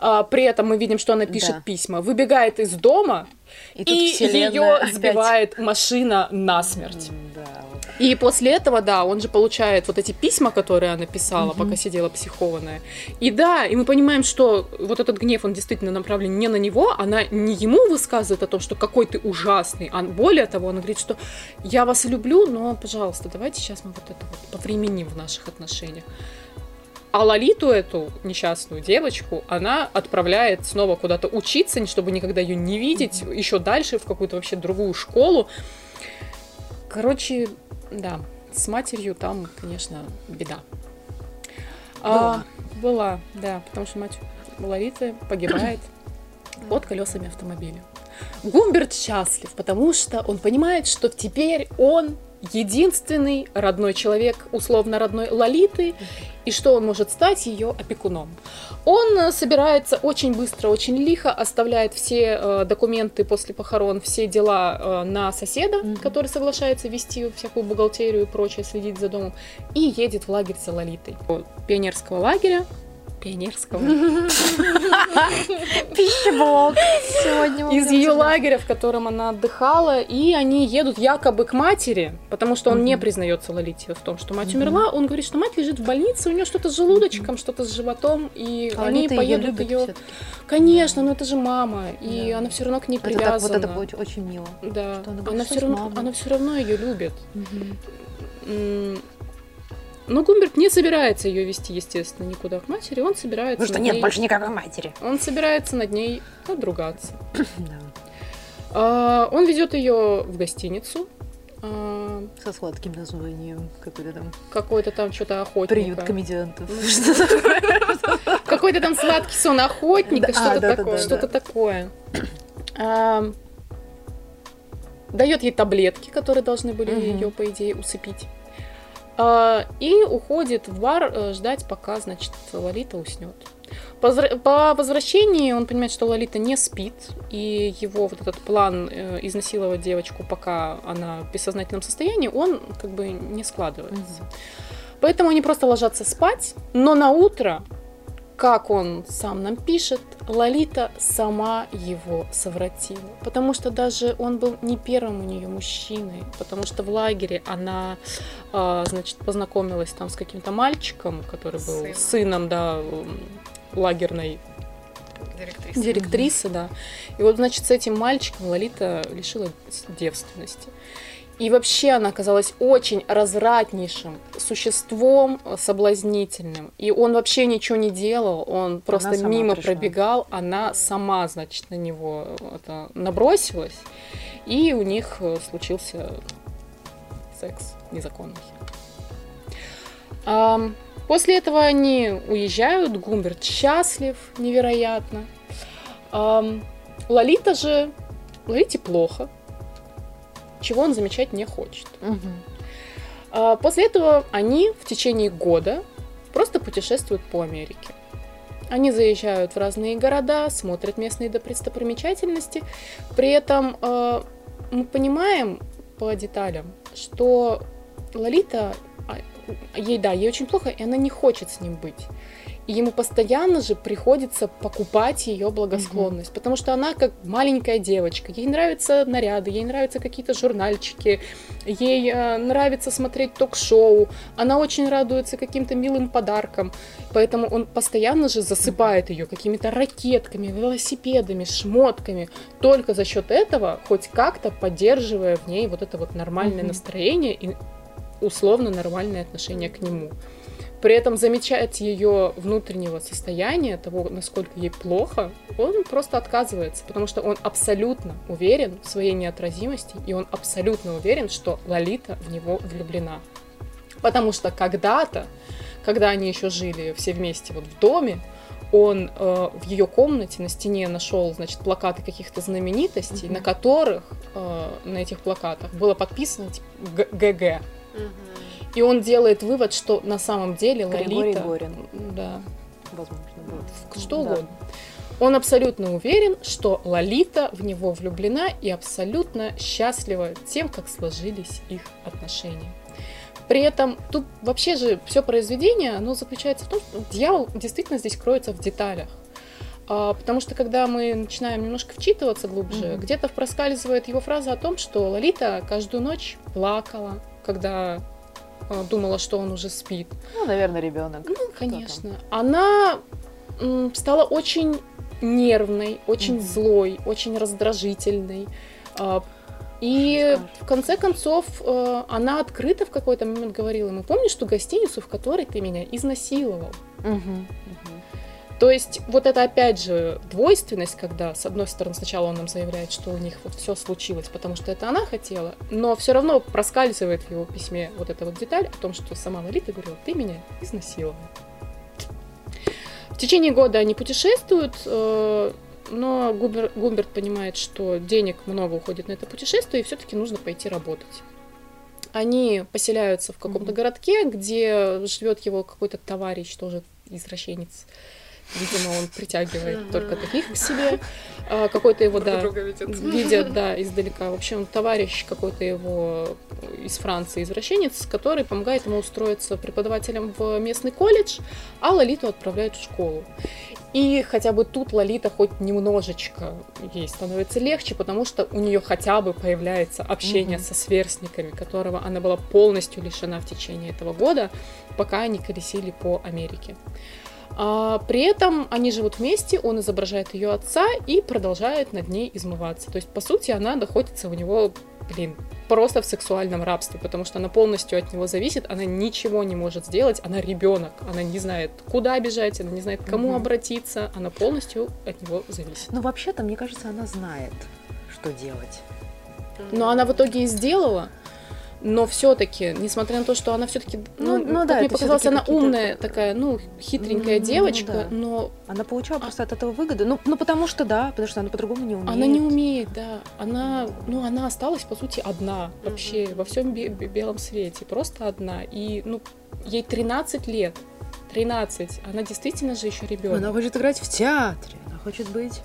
A: А, при этом мы видим, что она пишет
B: Да.
A: письма, выбегает из дома,
B: И тут
A: и ее
B: опять-
A: сбивает машина насмерть.
B: М, Да.
A: И после этого, да, он же получает вот эти письма, которые она писала,
B: Мгм.
A: пока сидела психованная. И да, и мы понимаем, что вот этот гнев, он действительно направлен не на него, она не ему высказывает о том, что какой ты ужасный, а более того, она говорит, что я вас люблю, но, пожалуйста, давайте сейчас мы вот это вот повременим в наших отношениях. А Лолиту, эту несчастную девочку, она отправляет снова куда-то учиться, чтобы никогда ее не видеть, еще дальше в какую-то вообще другую школу. Короче, да, с матерью там, конечно, беда. А, была, да, потому что мать Лолиты погибает под колесами автомобиля. Гумберт счастлив, потому что он понимает, что теперь он единственный родной человек, условно родной Лолиты, и что он может стать ее опекуном. Он э, собирается очень быстро, очень лихо, оставляет все э, документы после похорон, все дела э, на соседа,
B: Мгм.
A: который соглашается вести всякую бухгалтерию и прочее, следить за домом, и едет в лагерь за Лолитой. Пионерского лагеря. Пионерского.
B: Пищеблок сегодня.
A: из ее лагеря, в котором она отдыхала, и они едут якобы к матери, потому что он не признается Лолите в том, что мать умерла. Он говорит, что мать лежит в больнице, у нее что-то с желудочком, что-то с животом, и
B: А
A: они поедут ее. Конечно, но это же мама, и она все равно к ней привязана.
B: вот это очень, очень мило.
A: Да,
B: она
A: все равно ее любит. Но Гумберт не собирается ее вести, естественно, никуда к матери. Он собирается.
B: Потому что нет
A: ней-
B: больше никакой матери.
A: Он собирается над ней надругаться.
B: Да.
A: А, Он везет ее в гостиницу. а,
B: Со сладким названием. Какой-то там
A: Какой-то там что-то охотника.
B: приют комедиантов.
A: Какой-то там сладкий сон охотника, что-то
B: а,
A: такое. А, Дает ей таблетки, которые должны были ее, по идее, усыпить. А, И уходит в бар э, ждать, пока, значит, Лолита уснет. По возвращении он понимает, что Лолита не спит, и его вот этот план э, изнасиловать девочку, пока она в бессознательном состоянии, он как бы не складывается. Поэтому они просто ложатся спать, но на утро, как он сам нам пишет, Лолита сама его совратила. Потому что даже он был не первым у нее мужчиной, потому что в лагере она, а, значит, познакомилась там с каким-то мальчиком, который был
C: Сыном.
A: сыном, да, лагерной
C: Директриса.
A: директрисы, да. И вот, значит, с этим мальчиком Лолита лишила девственности. И вообще она оказалась очень развратнейшим существом э, соблазнительным. И он вообще ничего не делал, он просто мимо
B: пришла.
A: пробегал, она сама, значит, на него э, это, набросилась, и у них э, случился секс незаконный. После этого они уезжают, Гумберт счастлив невероятно. Лолита же, Лолите плохо, чего он замечать не хочет. А, После этого они в течение года просто путешествуют по Америке. Они заезжают в разные города, смотрят местные достопримечательности. При этом э, мы понимаем по деталям, что Лолита а, ей, да, ей очень плохо, и она не хочет с ним быть. И ему постоянно же приходится покупать ее благосклонность, mm-hmm. потому что она как маленькая девочка, ей нравятся наряды, ей нравятся какие-то журнальчики, ей э, нравится смотреть ток-шоу, она очень радуется каким-то милым подаркам, поэтому он постоянно же засыпает ее какими-то ракетками, велосипедами, шмотками, только за счет этого хоть как-то поддерживая в ней вот это вот нормальное mm-hmm. настроение и условно нормальное отношение к нему. При этом замечать ее внутреннего состояния, того, насколько ей плохо, он просто отказывается, потому что он абсолютно уверен в своей неотразимости, и он абсолютно уверен, что Лолита в него влюблена. Потому что когда-то, когда они еще жили все вместе вот в доме, он э, в ее комнате на стене нашел, значит, плакаты каких-то знаменитостей, mm-hmm. на которых э, на этих плакатах было подписано типа, ГГ. Mm-hmm. И он делает вывод, что на самом деле
B: Григорий Лолита... Горин.
A: Да.
B: Возможно,
A: будет. Что да. угодно. Он абсолютно уверен, что Лолита в него влюблена и абсолютно счастлива тем, как сложились их отношения. При этом тут вообще же все произведение, оно заключается в том, что дьявол действительно здесь кроется в деталях. А, потому что когда мы начинаем немножко вчитываться глубже, mm-hmm. где-то проскальзывает его фраза о том, что Лолита каждую ночь плакала, когда думала, что он уже спит.
B: Ну, наверное, ребенок.
A: Ну, конечно. Она стала очень нервной, очень mm-hmm. злой, очень раздражительной. А, и в конце концов э, она открыто в какой-то момент говорила ему, помнишь ту гостиницу, в которой ты меня изнасиловал?
B: Угу.
A: То есть вот это опять же двойственность, когда с одной стороны сначала он нам заявляет, что у них вот все случилось, потому что это она хотела, но все равно проскальзывает в его письме вот эта вот деталь о том, что сама Лолита говорила, ты меня изнасиловал. В течение года они путешествуют, э, но Гумбер, Гумберт понимает, что денег много уходит на это путешествие, и все-таки нужно пойти работать. Они поселяются в каком-то mm-hmm. городке, где живет его какой-то товарищ, тоже извращенец. Видимо, он притягивает только таких к себе. А, какой-то его, да, видят, да, издалека. В общем, товарищ какой-то его из Франции, извращенец, который помогает ему устроиться преподавателем в местный колледж, а Лолиту отправляют в школу. И хотя бы тут Лолита хоть немножечко ей становится легче, потому что у нее хотя бы появляется общение mm-hmm. со сверстниками, которого она была полностью лишена в течение этого года, пока они колесили по Америке. А, при этом они живут вместе, он изображает ее отца и продолжает над ней измываться. То есть, по сути, она находится у него, блин, просто в сексуальном рабстве, потому что она полностью от него зависит, она ничего не может сделать, она ребенок, она не знает, куда бежать, она не знает, к кому угу. обратиться, она полностью от него зависит.
B: Ну, вообще-то, мне кажется, она знает, что делать.
A: Но она в итоге и сделала но все-таки, несмотря на то, что она все-таки, ну, ну, ну да, мне показалось, она умная такая, ну, хитренькая ну, девочка, ну, да. но...
B: Она получала а... просто от этого выгоду, ну, ну, потому что, да, потому что она по-другому не умеет.
A: Она не умеет, да, она, ну, она осталась, по сути, одна вообще mm-hmm. во всем бе- белом свете, просто одна, и, ну, ей 13 лет, 13, она действительно же еще ребенок.
B: Она хочет играть в театре, она хочет быть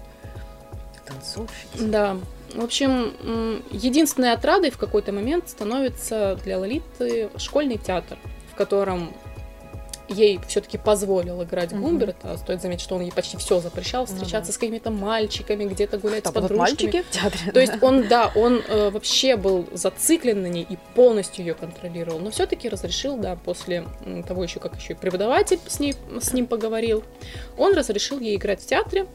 B: танцовщицей.
A: Да, в общем, единственной отрадой в какой-то момент становится для Лолиты школьный театр, в котором ей все-таки позволил играть mm-hmm. Гумберта. Стоит заметить, что он ей почти все запрещал, встречаться mm-hmm. с какими-то мальчиками, где-то гулять Что, с подружками.
B: мальчики в театре?
A: То есть он, да, он э, вообще был зациклен на ней и полностью ее контролировал, но все-таки разрешил, да, после того еще, как еще и преподаватель с, ней, с ним поговорил, он разрешил ей играть в театре.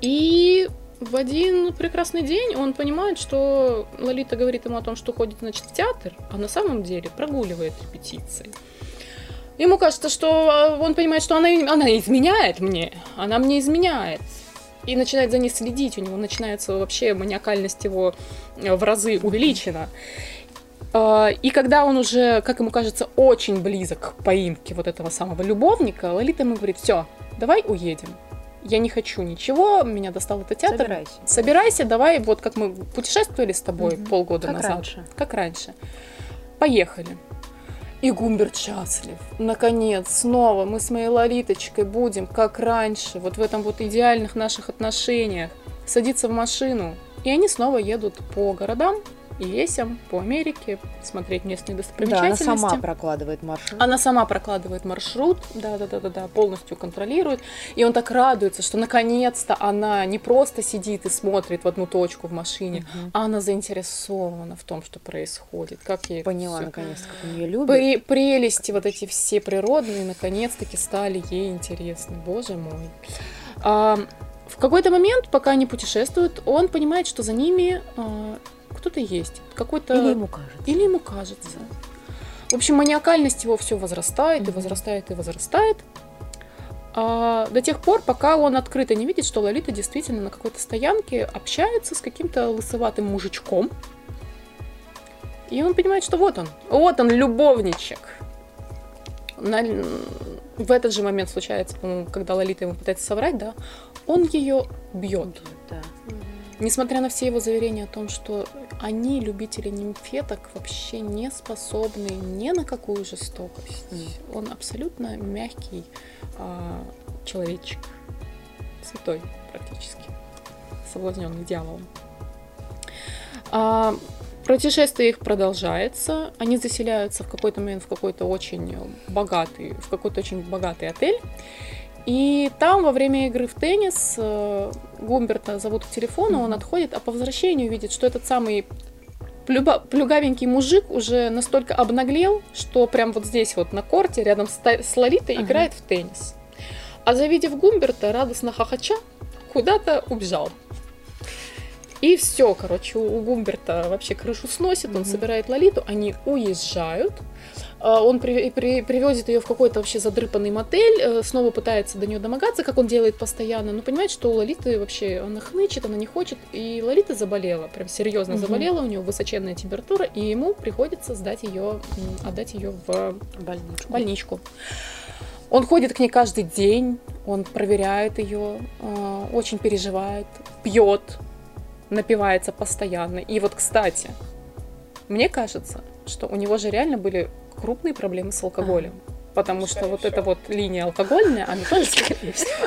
A: И в один прекрасный день он понимает, что Лолита говорит ему о том, что ходит, значит, в театр, а на самом деле прогуливает репетиции. Ему кажется, что а, он понимает, что она, она изменяет мне, она мне изменяет. И начинает за ней следить, у него начинается вообще маниакальность его э, в разы увеличена. А, и когда он уже, как ему кажется, очень близок к поимке вот этого самого любовника, Лолита ему говорит, все, давай уедем я не хочу ничего, меня достал этот театр.
B: Собирайся.
A: Собирайся, давай, вот как мы путешествовали с тобой угу. полгода
B: как
A: назад.
B: Раньше.
A: Как раньше. Поехали. И Гумберт счастлив. Наконец, снова мы с моей Лолиточкой будем, как раньше, вот в этом вот идеальных наших отношениях. Садиться в машину. И они снова едут по городам, и весям по Америке, смотреть местные
B: Да, она
A: достопримечательности.
B: сама прокладывает маршрут.
A: Она сама прокладывает маршрут, да, да, да, да, да, полностью контролирует. И он так радуется, что наконец-то она не просто сидит и смотрит в одну точку в машине,
B: Мгм.
A: а она заинтересована в том, что происходит. Как ей
B: Поняла
A: всё.
B: наконец, как ее любит.
A: При- прелести вот эти все природные наконец-таки стали ей интересны. Боже мой. А, в какой-то момент, пока они путешествуют, он понимает, что за ними а, кто-то есть. Какой-то...
B: Или ему кажется.
A: Или ему кажется. В общем, маниакальность его все возрастает и возрастает и возрастает. А, до тех пор, пока он открыто не видит, что Лолита действительно на какой-то стоянке общается с каким-то лысоватым мужичком. И он понимает, что вот он, вот он, любовничек. На- В этот же момент случается, по-моему, когда Лолита ему пытается соврать, да, он ее бьет. Несмотря на все его заверения о том, что они, любители нимфеток, вообще не способны ни на какую жестокость. Он абсолютно мягкий а, человечек. Святой практически. Соблазненный дьяволом. А, Путешествие их продолжается. Они заселяются в какой-то момент в какой-то очень богатый, в какой-то очень богатый отель. И там во время игры в теннис э, Гумберта зовут к телефону, он отходит, а по возвращению видит, что этот самый плюба- плюгавенький мужик уже настолько обнаглел, что прям вот здесь вот на корте рядом с, с Лолитой
B: Ага.
A: играет в теннис. А завидев Гумберта, радостно хохоча, куда-то убежал. И все, короче, у Гумберта вообще крышу сносит, он собирает Лолиту, они уезжают. А, Он при- при- привозит ее в какой-то вообще задрыпанный мотель, э, снова пытается до нее домогаться, как он делает постоянно, но понимает, что у Лолиты вообще она хнычет, она не хочет, и Лолита заболела, прям серьезно
B: Мгм.
A: заболела, у нее высоченная температура, и ему приходится сдать ее, отдать ее в
B: Больничку.
A: больничку. Он ходит к ней каждый день, он проверяет ее, э, очень переживает, пьет, напивается постоянно. И вот, кстати, мне кажется, что у него же реально были крупные проблемы с алкоголем. Потому что вот эта вот линия алкогольная, она тоже...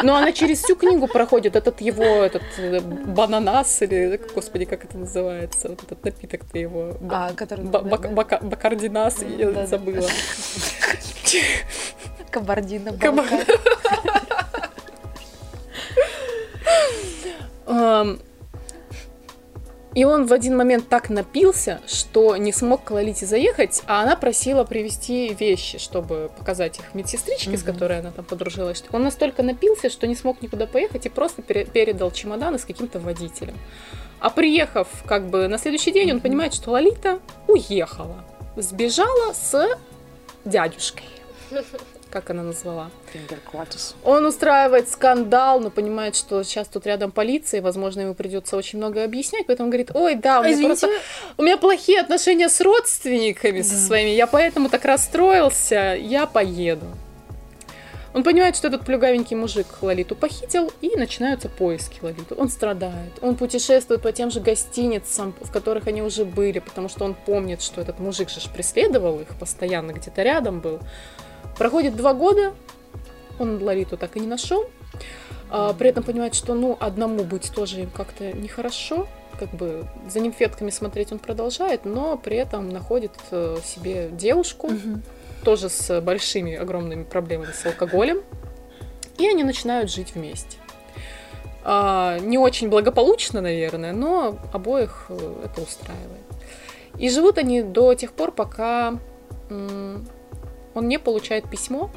A: Но она через всю книгу проходит. Этот его, этот э, бананас, или, господи, как это называется? Вот этот напиток-то его.
B: А, который...
A: ба- бак- бака- Бакардинас, я забыла.
B: Кабардино
A: Каба- Ам, И он в один момент так напился, что не смог к Лолите заехать, а она просила привезти вещи, чтобы показать их медсестричке, с
B: Мгм.
A: которой она там подружилась. Он настолько напился, что не смог никуда поехать и просто пере- передал чемоданы с каким-то водителем. А приехав как бы на следующий день, он
B: Мгм.
A: понимает, что Лолита уехала, сбежала с дядюшкой, как она назвала. Он устраивает скандал, но понимает, что сейчас тут рядом полиция, и, возможно, ему придется очень много объяснять, поэтому говорит, ой, да, у меня,
B: Извините.
A: просто- у меня плохие отношения с родственниками со
B: Да.
A: своими, я поэтому так расстроился, я поеду. Он понимает, что этот плюгавенький мужик Лолиту похитил, и начинаются поиски Лолиты. Он страдает. Он путешествует по тем же гостиницам, в которых они уже были, потому что он помнит, что этот мужик же преследовал их постоянно, где-то рядом был. Проходит два года, он Лолиту так и не нашел. А, при этом понимает, что ну одному быть тоже им как-то нехорошо. Как бы за нимфетками смотреть он продолжает, но при этом находит э, себе девушку, тоже с большими, огромными проблемами с алкоголем. И они начинают жить вместе. А, не очень благополучно, наверное, но обоих э, это устраивает. И живут они до тех пор, пока он не получает письмо,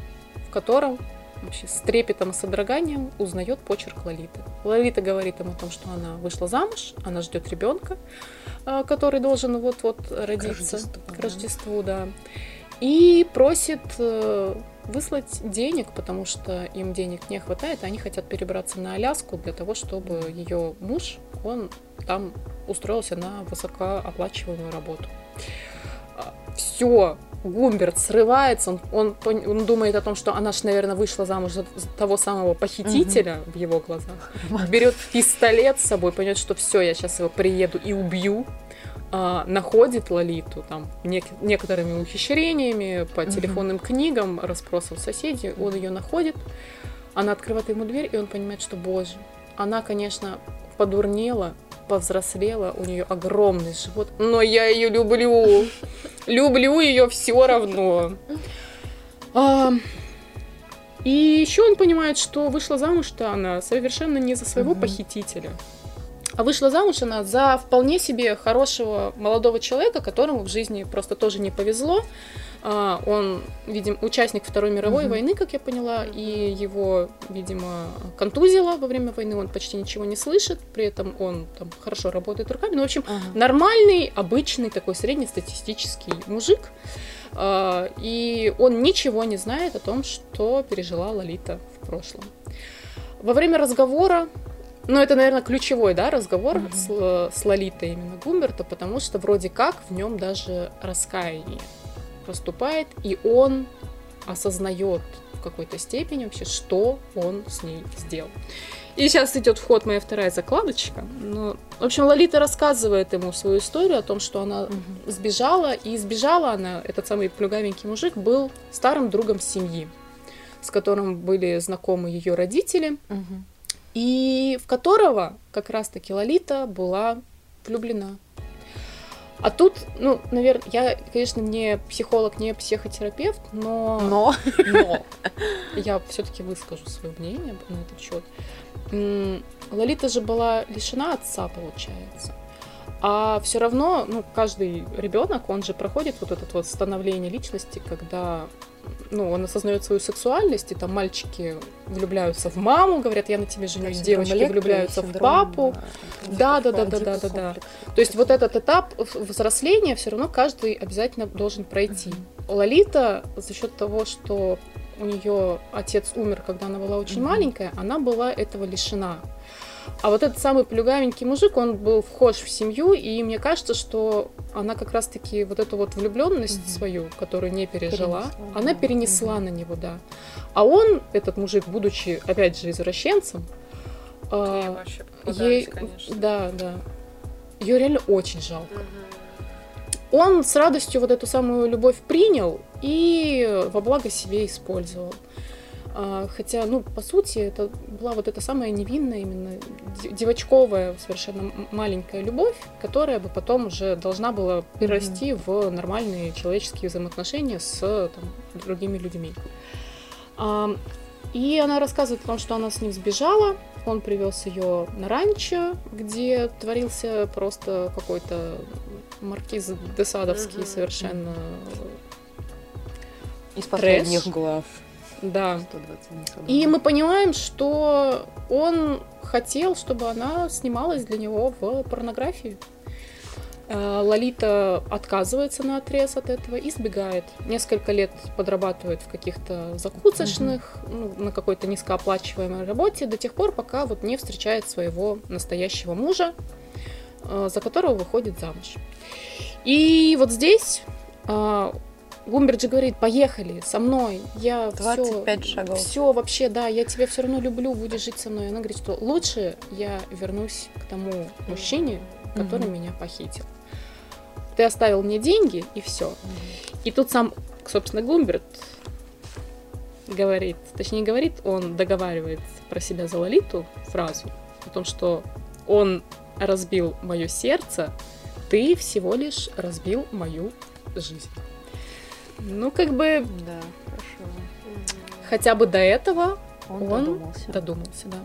A: в котором вообще с трепетом и содроганием узнает почерк Лолиты. Лолита говорит ему о том, что она вышла замуж, она ждет ребенка, а, который должен вот-вот родиться
B: Рождеству,
A: к
B: да.
A: Рождеству, да. И просит э, выслать денег, потому что им денег не хватает, они хотят перебраться на Аляску для того, чтобы ее муж, он там устроился на высокооплачиваемую работу. Все, Гумберт срывается, он, он, он думает о том, что она ж, наверное, вышла замуж за того самого похитителя в его глазах. Берет пистолет с собой, понимает, что все, я сейчас его приеду и убью. А, находит Лолиту там нек- некоторыми ухищрениями по телефонным книгам, расспросов соседей, он ее находит, она открывает ему дверь, и он понимает, что, боже, она, конечно, подурнела, повзрослела, у нее огромный живот, но я ее люблю. Люблю ее все равно. А, и еще он понимает, что вышла замуж-то она совершенно не за своего похитителя. А вышла замуж она за вполне себе хорошего молодого человека, которому в жизни просто тоже не повезло. А, он, видимо, участник Второй мировой mm-hmm. войны, как я поняла, и его, видимо, контузило во время войны, он почти ничего не слышит, при этом он там хорошо работает руками. Ну, в общем, uh-huh. нормальный, обычный такой среднестатистический мужик. А, и он ничего не знает о том, что пережила Лолита в прошлом. Во время разговора ну, это, наверное, ключевой, да, разговор mm-hmm. с, с Лолитой именно Гумберта, потому что вроде как в нем даже раскаяние проступает, и он осознает в какой-то степени вообще, что он с ней сделал. И сейчас идет вход моя вторая закладочка. Ну, в общем, Лолита рассказывает ему свою историю о том, что она угу. сбежала, и сбежала она, этот самый плюгавенький мужик, был старым другом семьи, с которым были знакомы ее родители, угу. и в которого как раз-таки Лолита была влюблена. А тут, ну, наверное, я, конечно, не психолог, не психотерапевт, но...
B: Но?
A: Но я все-таки выскажу свое мнение на этот счет. Лолита же была лишена отца, получается. А все равно, ну, каждый ребенок, он же проходит вот это вот становление личности, когда ну, он осознает свою сексуальность, и там мальчики влюбляются в маму, говорят, я на тебе женюсь, девочки влюбляются в папу. Да, да, да, да, да, да, да. То есть вот этот этап взросления все равно каждый обязательно должен пройти. Лолита за счет того, что у нее отец умер, когда она была очень маленькая, она была этого лишена. А вот этот самый плюгавенький мужик, он был вхож в семью, и мне кажется, что она как раз-таки вот эту вот влюбленность угу. свою, которую не пережила, перенесла, она да. перенесла угу. на него, да. А он, этот мужик, будучи, опять же, извращенцем,
C: э, ей, конечно.
A: да, да, ее реально очень жалко. Угу. Он с радостью вот эту самую любовь принял и во благо себе использовал. Хотя, ну, по сути, это была вот эта самая невинная, именно девочковая, совершенно маленькая любовь, которая бы потом уже должна была перерасти mm-hmm. в нормальные человеческие взаимоотношения с там, другими людьми. А, и она рассказывает о том, что она с ним сбежала, он привез ее на ранчо, где творился просто какой-то маркиз Десадовский mm-hmm. совершенно
B: из последних трэш. глав.
A: Да. И мы понимаем, что он хотел, чтобы она снималась для него в порнографии. Э, Лолита отказывается на отрез от этого и сбегает. Несколько лет подрабатывает в каких-то закусочных, угу. ну, на какой-то низкооплачиваемой работе до тех пор, пока вот не встречает своего настоящего мужа, э, за которого выходит замуж. И вот здесь э, Гумберджи говорит, поехали со мной, я
B: 25 все, шагов.
A: Все вообще, да, я тебя все равно люблю, будешь жить со мной. Она говорит, что лучше я вернусь к тому мужчине, который mm-hmm. меня похитил. Ты оставил мне деньги и все. Mm-hmm. И тут сам, собственно, Гумберт говорит, точнее говорит, он договаривает про себя за Лолиту фразу о том, что он разбил мое сердце, ты всего лишь разбил мою жизнь. Ну, как бы...
B: Да, хорошо.
A: Хотя бы до этого
B: он, он додумался.
A: додумался, да.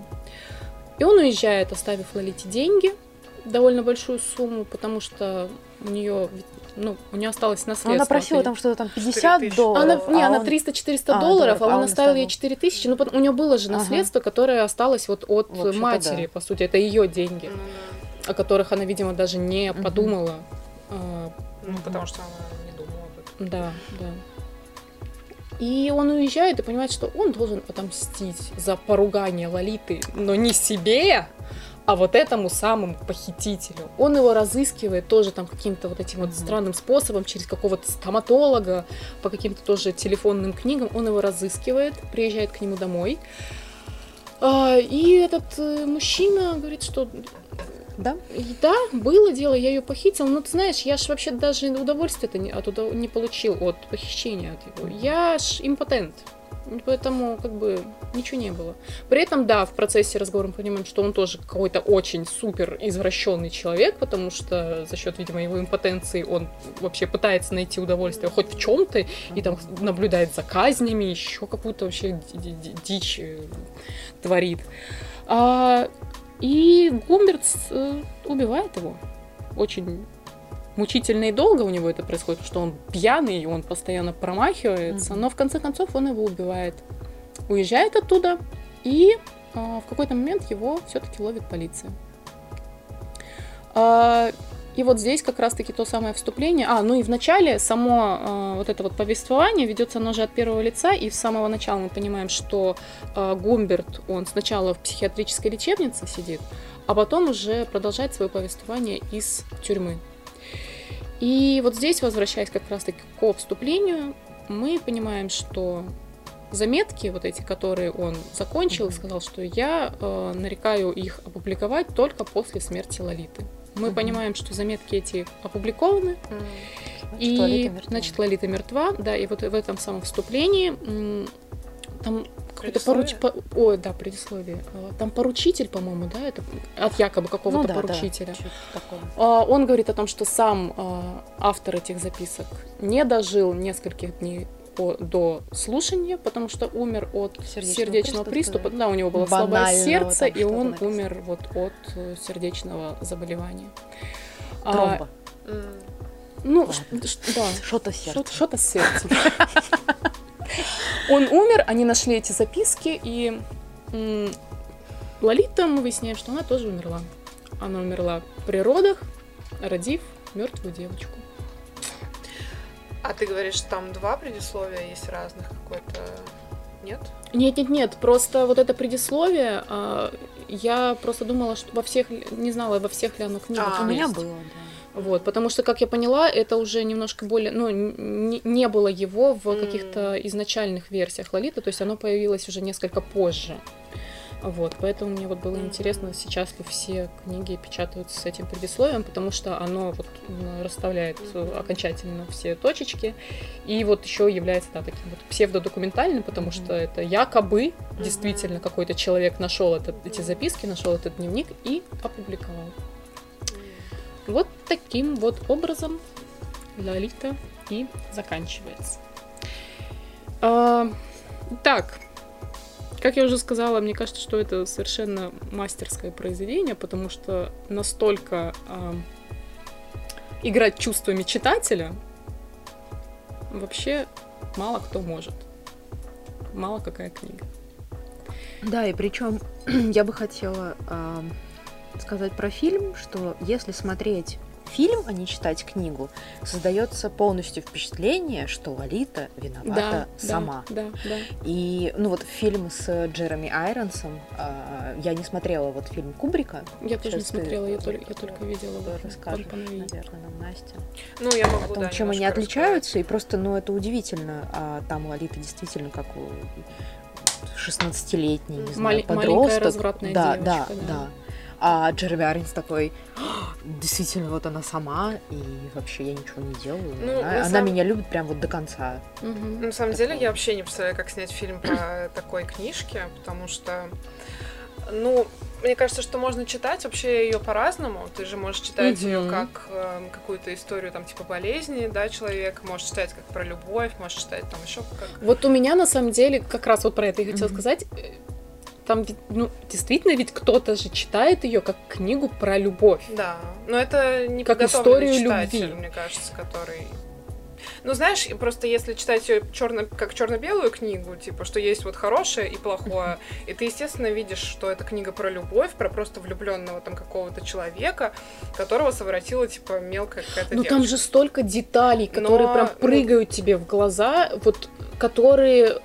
A: И он уезжает, оставив Лолите деньги, довольно большую сумму, потому что у нее ну, у нее осталось наследство.
B: Она просила там что-то там 50 долларов.
A: Она, не, а она 300-400 а, долларов, а он, а он оставил ей 4 тысячи. Ну, у нее было же наследство, ага. которое осталось вот от матери, да. по сути. Это ее деньги, mm-hmm. о которых она, видимо, даже не mm-hmm. подумала.
C: А, ну, потому что она
A: да, да. И он уезжает и понимает, что он должен отомстить за поругание Лолиты, но не себе, а вот этому самому похитителю. Он его разыскивает тоже там каким-то вот этим вот странным способом, через какого-то стоматолога, по каким-то тоже телефонным книгам. Он его разыскивает, приезжает к нему домой. А, и этот э, мужчина говорит, что
B: да?
A: И да, было дело, я ее похитил, но ты знаешь, я ж вообще даже удовольствия-то не, от, не получил от похищения от его. Я ж импотент. Поэтому, как бы, ничего не было. При этом, да, в процессе разговора мы понимаем, что он тоже какой-то очень супер извращенный человек, потому что за счет, видимо, его импотенции он вообще пытается найти удовольствие хоть в чем-то, и там наблюдает за казнями, еще какую-то вообще дичь э, творит. А, и Гумбертс э, убивает его. Очень мучительно и долго у него это происходит, что он пьяный, он постоянно промахивается, mm-hmm. но в конце концов он его убивает. Уезжает оттуда, и э, в какой-то момент его все-таки ловит полиция. Э, и вот здесь как раз-таки то самое вступление. А, ну и в начале само э, вот это вот повествование ведется оно же от первого лица, и с самого начала мы понимаем, что э, Гумберт, он сначала в психиатрической лечебнице сидит, а потом уже продолжает свое повествование из тюрьмы. И вот здесь, возвращаясь как раз-таки к вступлению, мы понимаем, что заметки, вот эти, которые он закончил, сказал, что я э, нарекаю их опубликовать только после смерти Лолиты. Мы mm-hmm. понимаем, что заметки эти опубликованы, mm-hmm. и Лолита мертва. значит Лолита мертва, да, и вот в этом самом вступлении там какой-то поруч... По... Ой, да, предисловие. А, там поручитель, по-моему, да, это от якобы какого-то ну, да, поручителя. Да, Он говорит о том, что сам а, автор этих записок не дожил нескольких дней до слушания, потому что умер от сердечного, сердечного приступа. приступа. Да, у него было слабое сердце, и он написано. умер вот от э, сердечного заболевания.
B: Тромба.
A: А, ну, да.
B: Что-то сердце.
A: Что-то с сердцем. Он умер, они нашли эти записки, и Лолита, мы выясняем, что она тоже умерла. Она умерла при родах, родив мертвую девочку.
C: А ты говоришь, там два предисловия есть разных какой-то... Нет?
A: Нет, нет, нет. Просто вот это предисловие, а, я просто думала, что во всех, не знала, во всех ли оно книгах.
B: А, у меня было, да.
A: Вот, потому что, как я поняла, это уже немножко более, ну, не, не было его в mm. каких-то изначальных версиях Лолиты, то есть оно появилось уже несколько позже. Вот, поэтому мне вот было интересно, сейчас ли все книги печатаются с этим предисловием, потому что оно вот расставляет mm-hmm. окончательно все точечки, и вот еще является да, таким вот псевдодокументальным, потому что это якобы действительно какой-то человек нашел этот, эти записки, нашел этот дневник и опубликовал. Вот таким вот образом Лолита и заканчивается. А, так, как я уже сказала, мне кажется, что это совершенно мастерское произведение, потому что настолько а, играть чувствами читателя вообще мало кто может. Мало какая книга.
B: Да, и причем я бы хотела а, сказать про фильм, что если смотреть фильм, а не читать книгу, создается полностью впечатление, что Лолита виновата да, сама.
A: Да, да, да.
B: И, ну вот фильм с Джереми Айронсом, э, я не смотрела вот фильм Кубрика.
A: Я тоже не смотрела, я, только, я только видела.
B: Расскажешь, наверное, нам Настя.
C: Ну, я могу,
B: О том,
C: да,
B: чем они отличаются, рассказать. и просто, ну, это удивительно. А там Лолита действительно как у 16-летний, не знаю, Мал- подросток.
A: Маленькая развратная
B: да,
A: девочка,
B: да, да. да. А Джереми Аренс такой, действительно, вот она сама, и вообще я ничего не делаю. Ну, она, она меня любит прям вот до конца.
C: Угу. На самом Такое. деле, я вообще не представляю, как снять фильм по такой книжке, потому что, ну, мне кажется, что можно читать вообще ее по-разному. Ты же можешь читать ее как э, какую-то историю там типа болезни, да, человека, можешь читать как про любовь, можешь читать там еще как.
A: Вот у меня на самом деле как раз вот про это я хотела сказать там ну, действительно ведь кто-то же читает ее как книгу про любовь.
C: Да, но это не
A: как историю читатель,
C: любви. мне кажется, который ну, знаешь, просто если читать ее черно, как черно-белую книгу, типа, что есть вот хорошее и плохое, и ты, естественно, видишь, что это книга про любовь, про просто влюбленного там какого-то человека, которого совратила, типа, мелкая какая-то
A: Ну, там же столько деталей, которые Но, прям ну, прыгают ну... тебе в глаза, вот, которые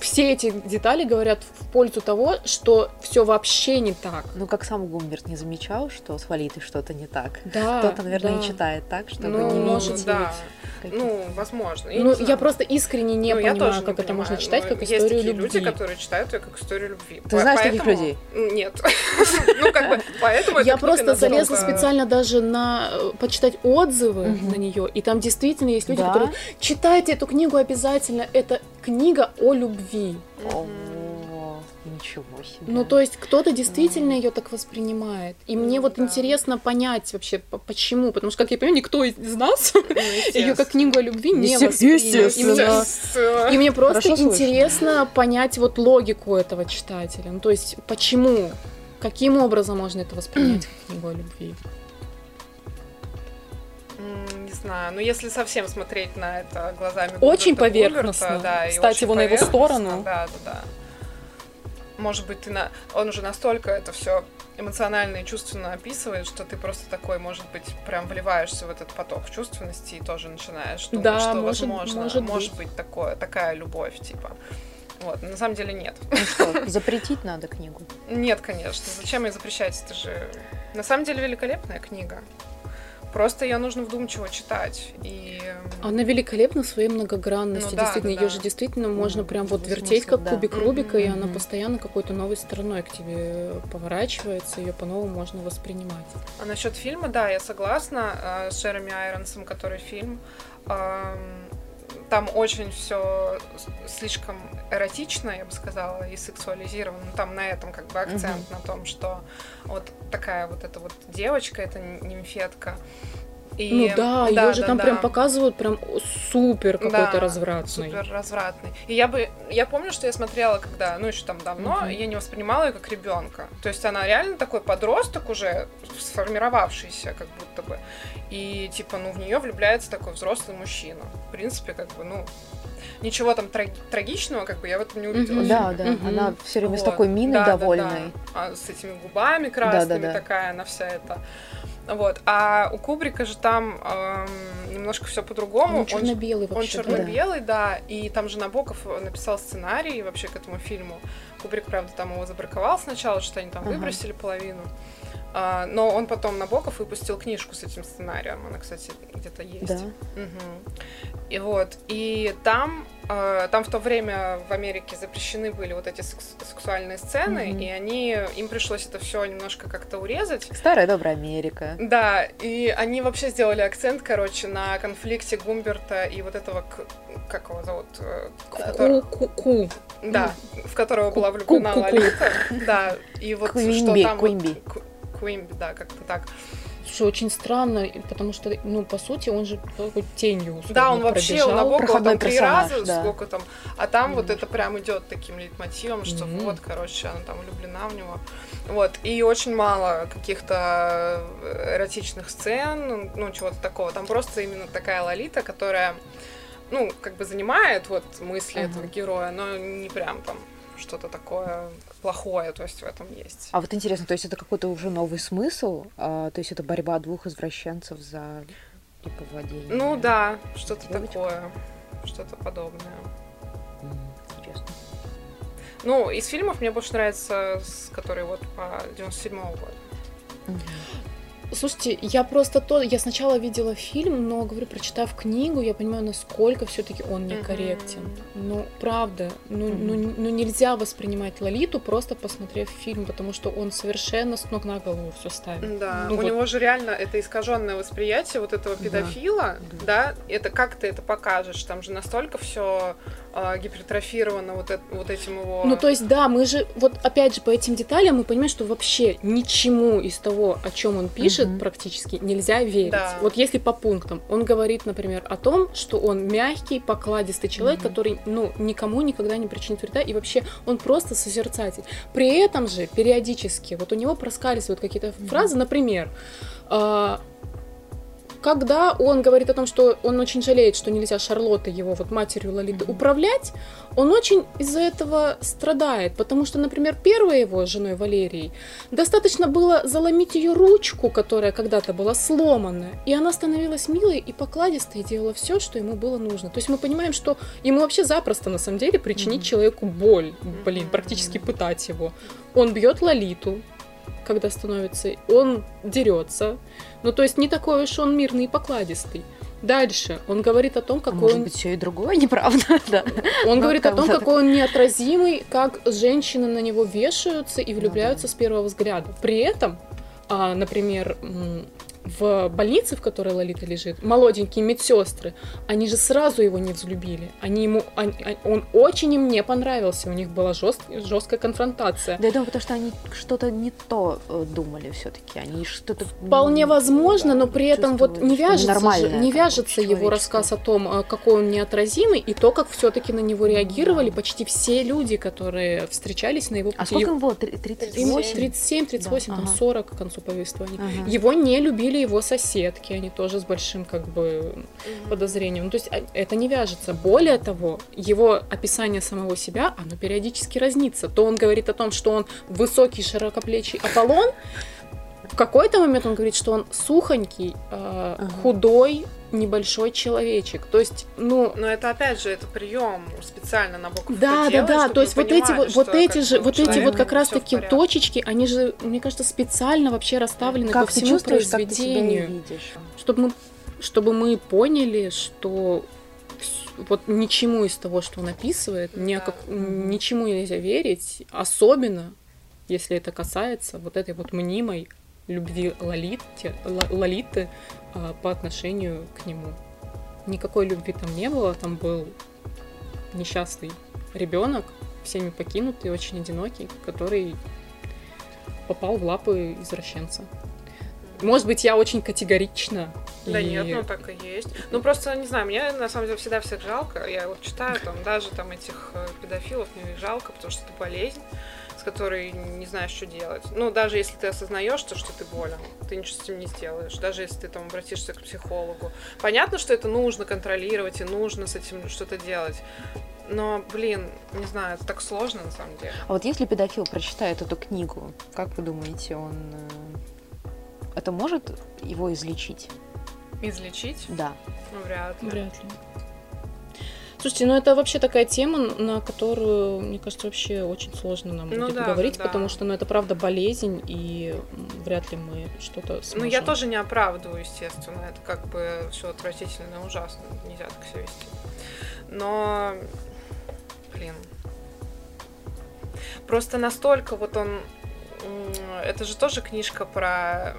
A: все эти детали говорят в пользу того, что все вообще не так.
B: Ну, как сам Гумберт не замечал, что с Валитой что-то не так.
A: Да.
B: Кто-то, наверное,
A: да.
B: и читает так, чтобы
A: ну,
B: не
A: может,
C: да.
B: какие-то
C: Ну, возможно. Я
A: ну, я просто искренне не
C: Ну, я
A: понимаю,
C: тоже не
A: как это
C: понимаю,
A: можно читать как
C: есть
A: историю
C: такие
A: любви.
C: люди, которые читают ее как историю любви.
B: Ты знаешь таких
C: Поэтому-
B: людей?
C: Нет. Ну, как бы, поэтому
A: Я просто залезла специально даже на э, почитать отзывы на нее, и там действительно есть люди, которые читайте эту книгу обязательно. Это книга о любви.
B: Ничего себе.
A: Ну, то есть кто-то действительно ее так воспринимает. И мне
C: Ну,
A: вот
C: да.
A: интересно понять вообще, по- почему. Потому что, как я понимаю, никто из нас
C: Ну,
A: ее как книгу о любви не воспринял. И мне- просто
B: Хорошо слышно.
A: интересно понять вот логику этого читателя. Ну, то есть, почему, каким образом можно это воспринять как книгу о любви?
C: Не знаю, ну если совсем смотреть на это глазами
A: Очень поверхностно.
C: Губерта, да,
A: Кстати,
C: очень
A: его на его сторону.
C: Да, да, да. Может быть, ты на... он уже настолько это все эмоционально и чувственно описывает, что ты просто такой, может быть, прям вливаешься в этот поток чувственности и тоже начинаешь думать,
A: Да,
C: что
A: может-
C: возможно,
A: может
C: быть. такое, такая любовь, типа. Вот, на самом деле нет.
B: Ну что, запретить надо книгу?
C: Нет, конечно. Зачем ее запрещать? Это же на самом деле великолепная книга. Просто ее нужно вдумчиво читать. И
A: Она великолепна в своей многогранности.
C: Ну да,
A: действительно,
C: да,
A: ее
C: да.
A: же действительно можно
B: Мгм.
A: прям вот
B: Смысл,
A: вертеть, как
B: да.
A: кубик Рубика, и она постоянно какой-то новой стороной к тебе поворачивается, ее по-новому можно воспринимать.
C: А насчет фильма, да, я согласна э, с Джереми Айронсом, который фильм. Эм, Там очень все слишком эротично, я бы сказала, и сексуализировано. Ну, Там на этом как бы акцент на том, что вот такая вот эта вот девочка, это нимфетка. И,
A: ну да, ее же
C: да,
A: там
C: да.
A: прям показывают прям супер какой-то
C: Да,
A: развратный.
C: Супер развратный. И я бы, я помню, что я смотрела, когда, ну еще там давно, и я не воспринимала ее как ребенка. То есть она реально такой подросток уже сформировавшийся, как будто бы. И типа, ну в нее влюбляется такой взрослый мужчина. В принципе, как бы, ну ничего там траг- трагичного, как бы я в этом не увидела. В
B: Да, да,
A: Мгм.
B: она все время с
C: Вот.
B: такой миной
C: Да, да, да.
B: довольной.
C: А с этими губами красными
B: Да-да-да.
C: такая, она вся эта. Вот. А у Кубрика же там эм, немножко все по-другому.
A: Он
C: Он-
A: черно-белый
C: он
A: вообще. да.
C: черно-белый, да. И там же Набоков написал сценарий вообще к этому фильму. Кубрик, правда, там его забраковал сначала, что они там
B: Ага.
C: выбросили половину. А, но он потом Набоков выпустил книжку с этим сценарием. Она, кстати, где-то есть.
B: Да.
C: Мгм. И вот, и там, э, там в то время в Америке запрещены были вот эти секс- сексуальные сцены,
B: Мгм.
C: и они, им пришлось это все немножко как-то урезать.
B: Старая добрая Америка.
C: Да, и они вообще сделали акцент, короче, на конфликте Гумберта и вот этого, как его зовут? э, в котор-
A: Ку-ку-ку.
C: Да, в которого была влюблена. Лолита. Да, и вот что там...
B: Куимби.
C: Куимби, да, как-то так.
A: Слушай, очень странно, потому что, ну, по сути, он же тенью условно
C: Да, он вообще
A: пробежал.
C: Набокова
B: проходной
C: там три раза,
B: да.
C: сколько там, а там вот
A: Мгм.
C: это прям идет таким лейтмотивом, что
A: Мгм.
C: вот, короче, она там влюблена в него. Вот, и очень мало каких-то э, эротичных сцен, ну, чего-то такого. Там просто именно такая лолита, которая, ну, как бы занимает вот мысли
B: Ага.
C: этого героя, но не прям там что-то такое плохое, то есть в этом есть.
B: А вот интересно, то есть это какой-то уже новый смысл? А, то есть это борьба двух извращенцев за типа владение?
C: Ну да, что-то
B: Девочка.
C: такое, что-то подобное.
B: Интересно.
C: Ну, из фильмов мне больше нравится, который вот по 97 года.
B: Мгм.
A: Слушайте, я просто то, я сначала видела фильм, но, говорю, прочитав книгу, я понимаю, насколько все-таки он некорректен.
C: Мгм.
A: Ну, правда, ну,
B: Мгм.
A: ну, ну нельзя воспринимать Лолиту просто посмотрев фильм, потому что он совершенно с ног на голову все ставит.
C: Да,
A: Ну
C: у
A: вот.
C: него же реально это искаженное восприятие вот этого
B: Да,
C: педофила,
B: да.
C: да, это как ты это покажешь, там же настолько все гипертрофировано вот, эт- вот этим его...
A: Ну, то есть, да, мы же, вот опять же, по этим деталям мы понимаем, что вообще ничему из того, о чем он пишет,
B: Мгм.
A: практически нельзя верить.
C: Да.
A: Вот если по пунктам, он говорит, например, о том, что он мягкий, покладистый человек,
B: Мгм.
A: который, ну, никому никогда не причинит вреда, и вообще он просто созерцатель. При этом же периодически, вот у него проскальзывают какие-то фразы, например, а, когда он говорит о том, что он очень жалеет, что нельзя Шарлоттой, его вот матерью Лолиты, управлять, он очень из-за этого страдает, потому что, например, первой его женой Валерией достаточно было заломить ее ручку, которая когда-то была сломана, и она становилась милой и покладистой и делала все, что ему было нужно. То есть мы понимаем, что ему вообще запросто на самом деле причинить
B: Мгм.
A: человеку боль, блин, практически пытать его. Он бьет Лолиту, когда становится, он дерется. Ну, то есть не такой уж он мирный и покладистый. Дальше он говорит о том, какой
B: Может
A: он...
B: быть, все и другое неправда, да.
A: Он
B: Ну,
A: говорит о том, какой он неотразимый, как женщины на него вешаются и влюбляются с первого взгляда. При этом, а, например, в больнице, в которой Лолита лежит, молоденькие медсестры, они же сразу его не взлюбили. Они ему, он, он очень им не понравился. У них была жест, жесткая конфронтация.
B: Да я думаю, потому что они что-то не то э, думали все-таки. Они что-то...
A: Вполне возможно, но при этом вот не вяжется, же- не вяжется его рассказ о том, а, какой он неотразимый, и то, как все-таки на него реагировали почти все люди, которые встречались на его
B: А
A: пути.
B: сколько
A: Его-
B: ему было? Три-
A: Ему
B: 38?
A: 37, 38,
B: Да,
A: там
B: ага.
A: 40 к концу повествования.
B: Ага.
A: Его не любили его соседки, они тоже с большим как бы подозрением. Ну, то есть а, это не вяжется. Более того, его описание самого себя, оно периодически разнится. То он говорит о том, что он высокий, широкоплечий Аполлон, в какой-то момент он говорит, что он сухонький, э,
B: Ага.
A: худой, небольшой человечек. То есть, ну,
C: Но это опять же, это прием специально на боков
A: да, да, да. То есть вот эти вот, вот эти же, вот эти вот как раз таки точечки, они же, мне кажется, специально вообще расставлены
B: Как
A: по
B: ты
A: всему
B: чувствуешь, как ты себя и
A: произведению.
B: видишь.
A: чтобы мы, чтобы мы поняли, что вот ничему из того, что он описывает, ни
C: Да.
A: как- ничему нельзя верить, особенно если это касается вот этой вот мнимой любви Лолите, Ла- Лолиты а, по отношению к нему. Никакой любви там не было, там был несчастный ребенок, всеми покинутый, очень одинокий, который попал в лапы извращенца. Может быть, я очень категорична.
C: Да
A: и-
C: нет, ну так и есть. Ну просто, не знаю, мне на самом деле всегда всех жалко. Я вот читаю там даже там этих э, педофилов, мне их жалко, потому что это болезнь, с которой не знаешь, что делать. Ну, даже если ты осознаешь, то, что ты болен, ты ничего с этим не сделаешь. Даже если ты там обратишься к психологу. Понятно, что это нужно контролировать и нужно с этим что-то делать. Но, блин, не знаю, это так сложно на самом деле.
B: А вот если педофил прочитает эту книгу, как вы думаете, он... э, Это может его излечить?
C: Излечить?
B: Да.
C: Ну, вряд ли.
A: Вряд ли. Слушайте, ну это вообще такая тема, на которую, мне кажется, вообще очень сложно нам
C: Ну
A: будет
C: да,
A: говорить,
C: да.
A: потому что, ну, это правда болезнь, и вряд ли мы что-то сможем.
C: Ну, я тоже не оправдываю, естественно. Это как бы все отвратительно и ужасно. Нельзя так себя вести. Но, блин. Просто настолько вот он... Это же тоже книжка про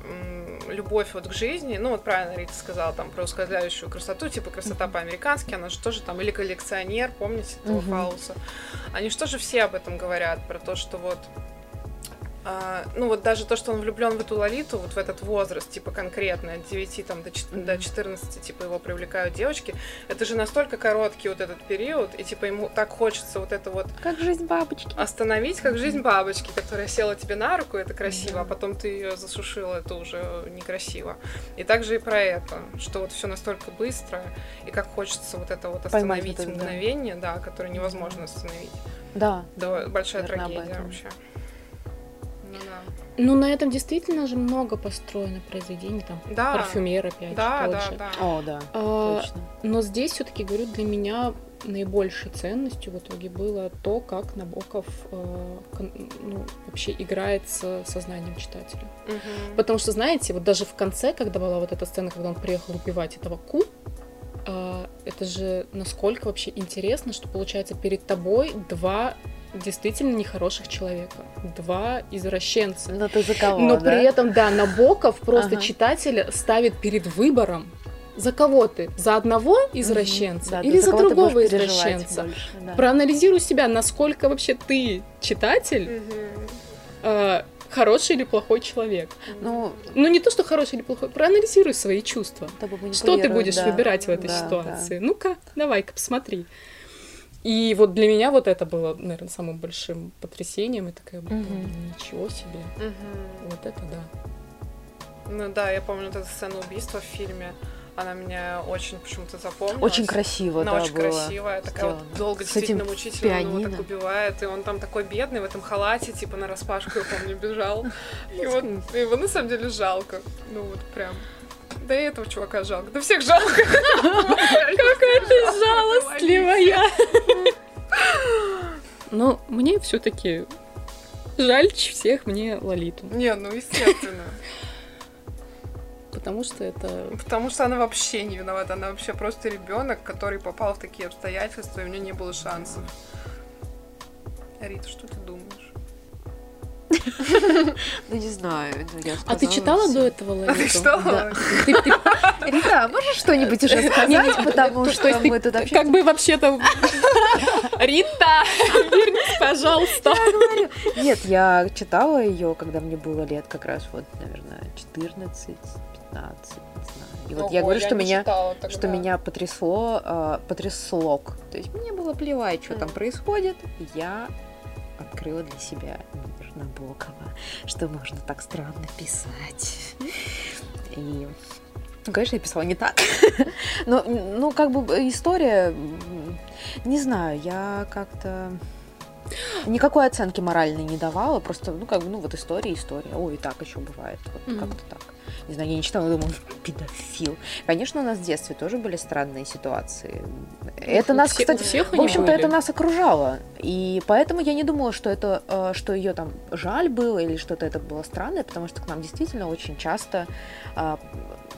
C: любовь вот к жизни. Ну, вот правильно Рита сказала, там, про ускользающую красоту, типа красота по-американски, она же тоже там, или коллекционер, помните этого
B: Мгм.
C: Фауса? Они же тоже все об этом говорят, про то, что вот а, ну вот даже то, что он влюблен в эту Лолиту, вот в этот возраст, типа конкретно, от 9 там, до, чет-
B: Мгм.
C: до 14, типа его привлекают девочки, это же настолько короткий вот этот период, и типа ему так хочется вот это вот
B: Как жизнь бабочки.
C: остановить, как жизнь бабочки, которая села тебе на руку, это красиво, а
B: Да.
C: потом ты ее засушила, это уже некрасиво. И также и про это, что вот все настолько быстро, и как хочется вот это вот
B: Поймать
C: остановить
B: вот это, да.
C: мгновение, да, которое невозможно остановить.
B: Да.
C: Да, большая
B: Наверно, об
C: трагедия вообще. Ну да.
A: Ну, на этом действительно же много построено произведений, там,
C: Да.
A: парфюмер опять
C: Да,
A: тот
C: да,
A: же.
C: да.
B: О, да.
A: А,
B: Точно.
A: Но здесь все-таки, говорю, для меня наибольшей ценностью в итоге было то, как Набоков э, кон- ну, вообще играет с сознанием читателя.
C: Мгм.
A: Потому что, знаете, вот даже в конце, когда была вот эта сцена, когда он приехал убивать этого Ку, а, это же насколько вообще интересно, что получается перед тобой два действительно нехороших человека, два извращенца.
B: Ну ты за кого,
A: Но
B: да?
A: при этом, да, Набоков просто
B: Ага.
A: читателя ставит перед выбором, за кого ты? За одного извращенца
B: Да,
A: или
B: за
A: за другого извращенца?
B: больше, да.
A: Проанализируй себя, насколько вообще ты, читатель,
C: Мгм.
A: э, хороший или плохой человек.
B: Ну,
A: Ну, не то, что хороший или плохой, проанализируй свои чувства. Что ты будешь
B: да.
A: выбирать в этой
B: Да,
A: ситуации? Ну-ка, давай-ка посмотри. И вот для меня вот это было, наверное, самым большим потрясением. И такая, «Блин,
B: Мгм.
A: ничего себе.
C: Мгм.
A: Вот это да.
C: Ну да, я помню вот эту сцену убийства в фильме. Она меня очень почему-то запомнилась.
B: Очень красиво,
C: Она
B: да,
C: очень
B: было
C: красивая, такая вот
B: сделано.
C: долго,
B: С
C: действительно мучительно он его
B: пианино.
C: так убивает, и он там такой бедный в этом халате, типа на распашку, я помню, бежал. И вот его на самом деле жалко. Ну вот прям. Да и этого чувака жалко. Да всех жалко.
A: Какая ты жалостливая. Но мне все-таки жаль всех мне Лолиту.
C: Не, ну естественно.
A: Потому что это...
C: Потому что она вообще не виновата. Она вообще просто ребенок, который попал в такие обстоятельства, и у нее не было шансов. Рита, что ты думаешь?
B: Ну, не знаю. ну, я
A: А ты читала до этого
C: А ты
A: Лолиту?
C: что?
B: Да. Рита, а можешь что-нибудь уже сказать, потому
A: То
B: что мы тут вообще
A: Как бы вообще-то... Рита, вернись, пожалуйста.
B: Нет, я читала ее, когда мне было лет как раз вот, наверное, 14, 15, не знаю. И вот я говорю, что меня что меня потрясло, э, потрясло. То есть мне было плевать, что там
C: Мгм.
B: происходит. Я открыла для себя Набокова, что можно так странно писать. И ну, конечно, я писала не так. Но, ну, как бы история, м, не знаю, я как-то никакой оценки моральной не давала, просто, ну, как бы, ну, вот история, история. Ой, и так еще бывает, вот
A: Мгм.
B: как-то так. Не знаю, я не читала, думаю, педофил. Конечно, у нас в детстве тоже были странные ситуации. Это
A: У
B: нас,
A: все-
B: кстати,
A: всех
B: в общем-то, это нас окружало. И поэтому я не думала, что это, э, что ее там жаль было или что-то это было странное, потому что к нам действительно очень часто, а,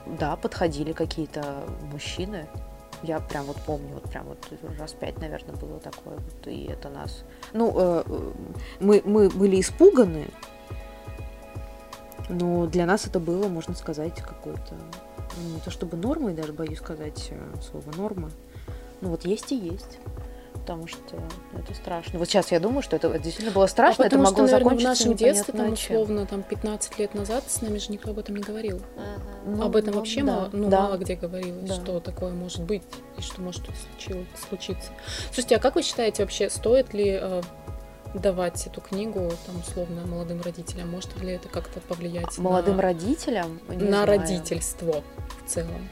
B: да, подходили какие-то мужчины. Я прям вот помню, вот прям вот раз пять, наверное, было такое. Вот, и это нас... Ну, э, э, мы, мы были испуганы, но для нас это было, можно сказать, какой-то... ну, Не то чтобы нормой, даже боюсь сказать э, слово норма. Ну вот есть и есть. Потому что это страшно. Вот сейчас я думаю, что это, это действительно было страшно,
A: а
B: это
A: потому
B: могло
A: что, наверное, в
B: закончиться
A: нашем детстве, там, условно, там, 15 лет назад с нами же никто об этом не говорил.
B: Ну,
A: об этом
B: ну,
A: вообще
B: да,
A: мало, ну,
B: да.
A: мало где говорилось,
B: Да.
A: что такое может быть и что может случиться. Слушайте, а как вы считаете вообще, стоит ли э, давать эту книгу, там, условно, молодым родителям? Может ли это как-то повлиять
B: Молодым
A: на,
B: родителям
A: на
B: знаю.
A: родительство в целом?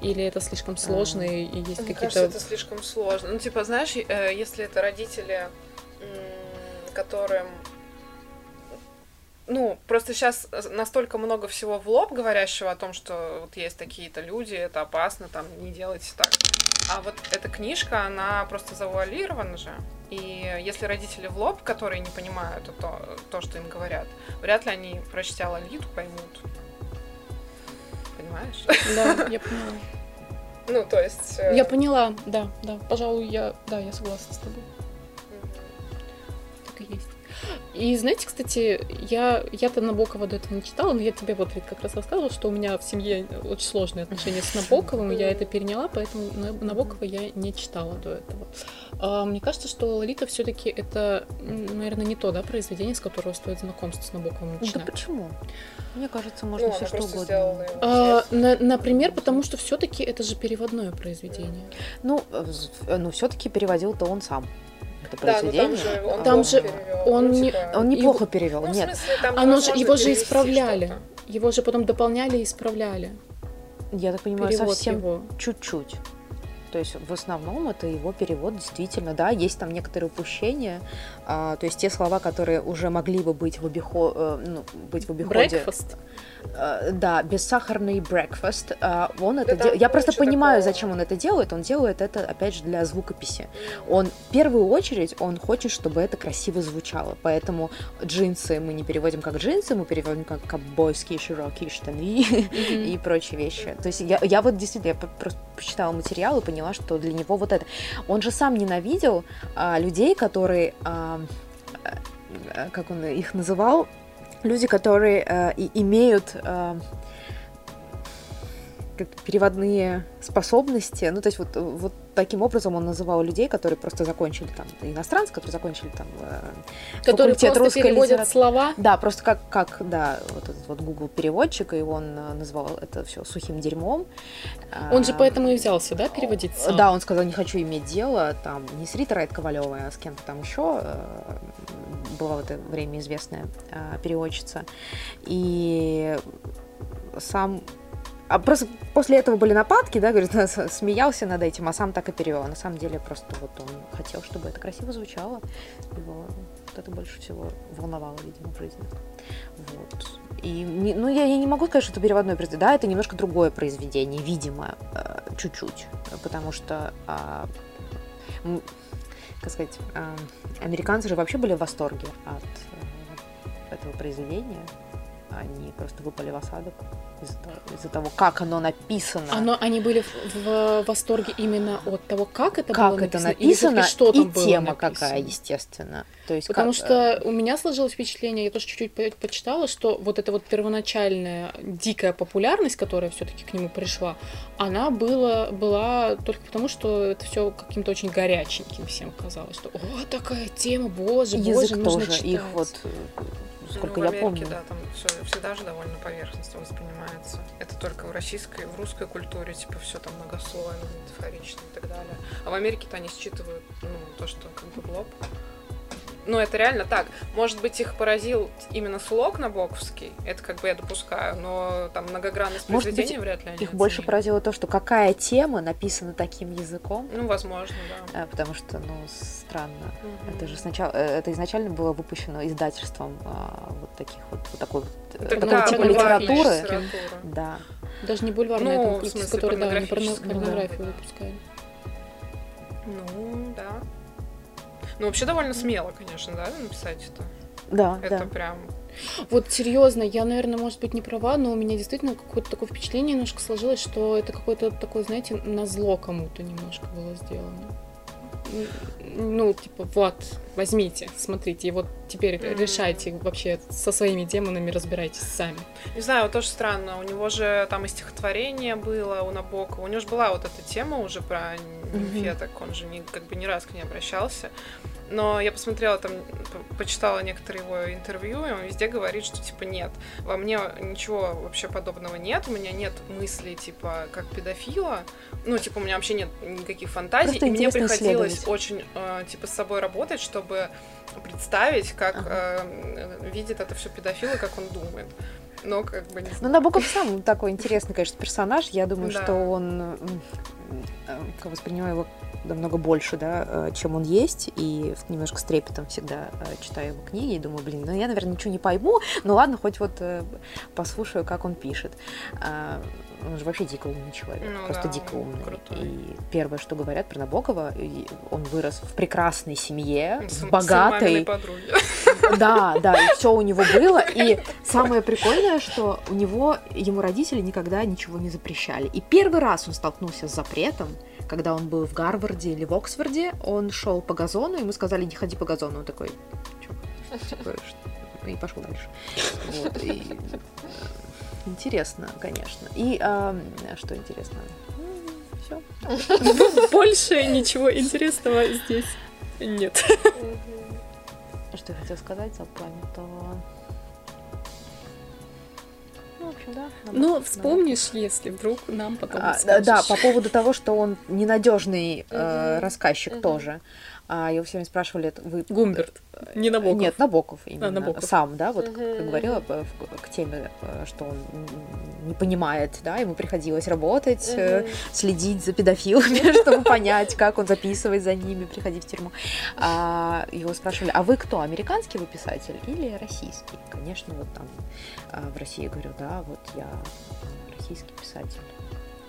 A: Или это слишком сложно и, есть
C: Мне
A: какие-то...
C: кажется, это слишком сложно. Ну, типа, знаешь, э, если это родители, которым... Ну, просто сейчас настолько много всего в лоб говорящего о том, что вот есть такие-то люди, это опасно, там, не делайте так. А вот эта книжка, она просто завуалирована же. И если родители в лоб, которые не понимают то, то что им говорят, вряд ли они, прочтя Лолиту, поймут. Понимаешь?
A: Да, я поняла.
C: Ну, то есть... э,
A: Я поняла, да, да. Пожалуй, я, да, я согласна с тобой. Так и есть. И знаете, кстати, я, я-то Набокова до этого не читала, но я тебе вот Рит, как раз рассказывала, что у меня в семье очень сложные отношения с Набоковым, и я это переняла, поэтому На- Набокова я не читала до этого. А, мне кажется, что Лолита все-таки это, наверное, не то, да, произведение, с которого стоит знакомство с Набоковым
B: Да
A: начинать.
B: почему? Мне кажется,
C: Ну,
B: можно
C: она
B: все что угодно.
A: А, на- например, потому что все-таки это же переводное произведение.
B: Ну, э, ну все-таки переводил-то он сам. Это
C: Да, ну там
B: произведение.
C: же он
A: Там
C: плохо
A: же он
C: Ну,
A: не-
C: типа,
B: Он
A: Его-
B: перевел,
C: ну,
B: нет.
C: смысле, там
A: Оно же, его же исправляли.
C: что-то.
A: Его же потом дополняли и исправляли.
B: Я так понимаю,
A: Перевод
B: совсем
A: его.
B: чуть-чуть. То есть в основном это его перевод действительно, да, есть там некоторые упущения, то есть те слова, которые уже могли бы быть в, обихо- э, ну, быть в обиходе.
A: Breakfast.
B: Э, да, бессахарный breakfast. а, он это
C: там
B: дел- Я просто понимаю,
C: такого.
B: зачем он это делает. Он делает это, опять же, для звукописи. Он в первую очередь он хочет, чтобы это красиво звучало. Поэтому джинсы мы не переводим как джинсы, мы переводим как ковбойские широкие штаны и прочие вещи. То есть я, я вот действительно я просто почитала материал и поняла, что для него вот это. Он же сам ненавидел а, людей, которые, а, как он их называл, люди, которые э, имеют э, как переводные способности. Ну, то есть вот, вот таким образом он называл людей, которые просто закончили там, иностранцы, которые закончили там э,
A: Которые просто
B: русской
A: переводят
B: литературы.
A: слова.
B: Да, просто как, как, да, вот этот вот Google переводчик, и он э, назвал это все сухим дерьмом.
A: Он же поэтому и взялся, да, переводить сам?
B: Да, он сказал, не хочу иметь дело там не с Ритой Райт Ковалевой, а с кем-то там еще. э, Была в это время известная переводчица. И сам а просто после этого были нападки, да, говорит, смеялся над этим, а сам так и перевел. На самом деле просто вот он хотел, чтобы это красиво звучало. Его вот это больше всего волновало, видимо, в жизни. Вот. И, ну, я, я не могу сказать, что это переводное произведение. Да, это немножко другое произведение, видимо, э, чуть-чуть. Потому что, а, как сказать, а, американцы же вообще были в восторге от, э, этого произведения, они просто выпали в осадок из-за того, из того, как оно написано.
A: Оно, они были в, в восторге именно от того, как это
B: как
A: было
B: это
A: написано,
B: написано,
A: что там
B: и
A: было
B: тема
A: написано.
B: какая, естественно. То есть
A: Потому
B: как,
A: что у меня сложилось впечатление, я тоже чуть-чуть по- почитала, что вот эта вот первоначальная дикая популярность, которая все-таки к нему пришла, она была, была только потому, что это все каким-то очень горяченьким всем казалось, что о, такая тема, боже, боже,
B: язык
A: нужно
B: тоже
A: читать.
B: их вот э, сколько
C: ну, в
B: я
C: Америке,
B: помню.
C: да, там все всегда же довольно поверхностно воспринимается. Это только в российской, в русской культуре, типа, все там многослойно, метафорично и так далее. А в Америке-то они считывают, ну, то, что как бы глоб. Ну, это реально так. Может быть, их поразил именно слог набоковский, это как бы я допускаю, но там многогранность
B: Может быть,
C: произведения вряд ли они
B: Их больше
C: оценили.
B: поразило то, что какая тема написана таким языком,
C: Ну, возможно, да.
B: э, потому что, ну, странно.
C: Мгм.
B: Это же сначала, э, это изначально было выпущено издательством а, вот таких вот, вот такой вот, э,
C: Так
B: такого
C: да,
B: типа литературы.
C: литература.
B: Да.
A: Даже не бульварная,
C: Ну,
A: там
C: в смысле,
A: которой, да, они
C: порнографическая,
A: порно-
B: да.
A: порнографию выпускали.
C: Ну, да. Ну, вообще довольно смело, конечно, да, написать это.
B: Да,
C: Это
B: да.
C: прям...
A: Вот серьезно, я, наверное, может быть, не права, но у меня действительно какое-то такое впечатление немножко сложилось, что это какое-то такое, знаете, на зло кому-то немножко было сделано. Ну, типа, вот, возьмите, смотрите, и вот теперь
C: Мгм.
A: решайте вообще со своими демонами, разбирайтесь сами.
C: Не знаю, вот тоже странно. У него же там и стихотворение было у Набокова. У него же была вот эта тема уже про нимфеток. Он же не, как бы ни раз к ней обращался. Но я посмотрела там, по- почитала некоторые его интервью, и он везде говорит, что типа нет, во мне ничего вообще подобного нет, у меня нет мыслей типа как педофила, ну типа у меня вообще нет никаких фантазий,
B: Просто
C: и мне приходилось очень э, типа с собой работать, чтобы представить, как
B: Ага.
C: э, видит это все педофил и как он думает. Но как бы не
B: Ну,
C: знаю.
B: Набоков сам такой интересный, конечно, персонаж. Я думаю,
C: Да.
B: что он э, воспринимаю его намного больше, да, э, чем он есть, и немножко с трепетом всегда э, читаю его книги и думаю, блин, ну я, наверное, ничего не пойму, ну ладно, хоть вот послушаю, как он пишет. Он же вообще дико умный человек,
C: Ну
B: просто
C: да,
B: дико умный.
C: крутой.
B: И первое, что говорят про Набокова, он вырос в прекрасной семье,
C: С-
B: в
C: с
B: богатой,
C: подруги.
B: да, да, и все у него было. И самое прикольное, что у него, ему родители никогда ничего не запрещали. И первый раз он столкнулся с запретом, когда он был в Гарварде или в Оксфорде, он шел по газону, ему сказали, не ходи по газону. Он такой, «Чё?» Типа, что?» и пошел дальше. Вот, и, Интересно, конечно. И а, что интересно? Все.
A: Больше ничего интересного здесь нет.
B: Что я хотела сказать, запамятовала. Ну, в общем, да.
A: Ну, вспомнишь, если вдруг нам потом
B: А, да,
A: скажешь.
B: да, по поводу того, что он ненадежный э, рассказчик тоже. А, его все время спрашивали, это вы...
A: Гумберт, не Набоков.
B: Нет, Набоков именно.
A: Набоков.
B: Сам, да, вот как
C: Мгм.
B: я говорила э, к теме, э, что он не понимает, да, ему приходилось работать, э, следить за педофилами, чтобы понять, как он записывает за ними, приходить в тюрьму. А, его спрашивали, а вы кто, американский вы писатель или российский? Конечно, вот там а, в России я говорю, да, вот я российский писатель.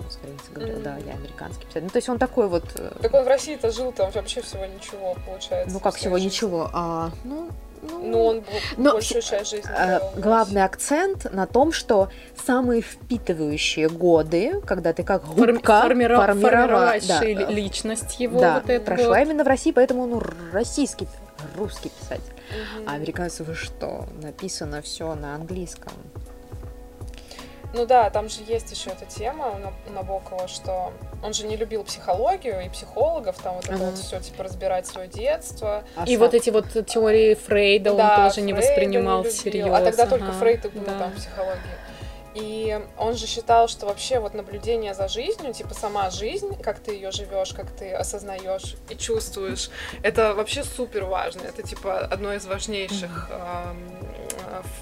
B: С границы говорил, да, я американский писатель. Ну, то есть он такой вот... э,
C: Так он в России-то жил, там вообще всего ничего, получается.
B: Ну, как всего ничего. А, ну, ну,
C: Ну, он был
B: Но
C: большую часть жизни.
B: Э, главный акцент на том, что самые впитывающие годы, когда ты как губка
A: формира-
B: формировала- да,
A: ли- личность его
B: да,
A: вот это
B: прошла
A: вот.
B: именно в России, поэтому он российский, русский писатель.
C: России.
B: А американцы вы что? Написано все на английском.
C: Ну да, там же есть еще эта тема у На- у Набокова, что он же не любил психологию и психологов, там вот это
B: Ага.
C: вот все типа разбирать свое детство.
B: А
A: И вот эти вот теории Фрейда
C: Да,
A: он тоже не воспринимал
C: любил.
A: всерьез.
C: А тогда только Фрейд и был
A: да.
C: там в психологии. И он же считал, что вообще вот наблюдение за жизнью, типа сама жизнь, как ты ее живешь, как ты осознаешь и чувствуешь, это вообще супер важно. Это типа одно из важнейших э,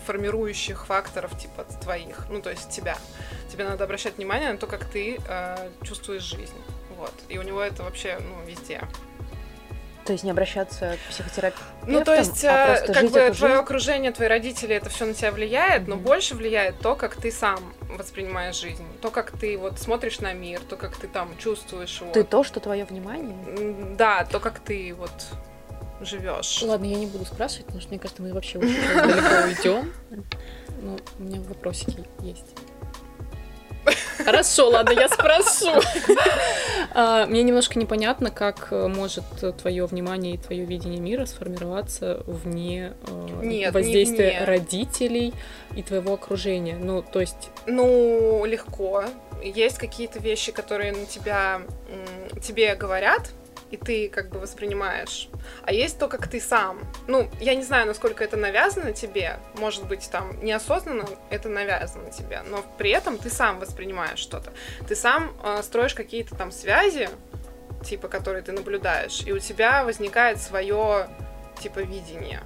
C: формирующих факторов типа твоих, ну то есть тебя. Тебе надо обращать внимание на то, как ты э, чувствуешь жизнь. Вот. И у него это вообще, ну, везде.
B: То есть не обращаться к психотерапевту,
C: Ну, то есть,
B: а
C: э, как бы твое
B: жизнь?
C: окружение, твои родители, это все на тебя влияет, но
B: Мгм.
C: больше влияет то, как ты сам воспринимаешь жизнь, то, как ты вот смотришь на мир, то, как ты там чувствуешь его.
B: Ты то, что твое внимание.
C: Да, то, как ты вот живешь.
A: Ладно, я не буду спрашивать, потому что мне кажется, мы вообще очень далеко уйдем. Ну, у меня вопросики есть. Хорошо, ладно, я спрошу. А, мне немножко непонятно, как э, может твое внимание и твое видение мира сформироваться вне э,
C: Нет,
A: воздействия
C: не вне.
A: родителей и твоего окружения. Ну, то есть,
C: Ну, легко. Есть какие-то вещи, которые на тебя, тебе говорят, и ты как бы воспринимаешь. А есть то, как ты сам. Ну, я не знаю, насколько это навязано тебе. Может быть, там неосознанно это навязано тебе, но при этом ты сам воспринимаешь что-то. Ты сам э, строишь какие-то там связи, типа, которые ты наблюдаешь, и у тебя возникает свое, типа, видение.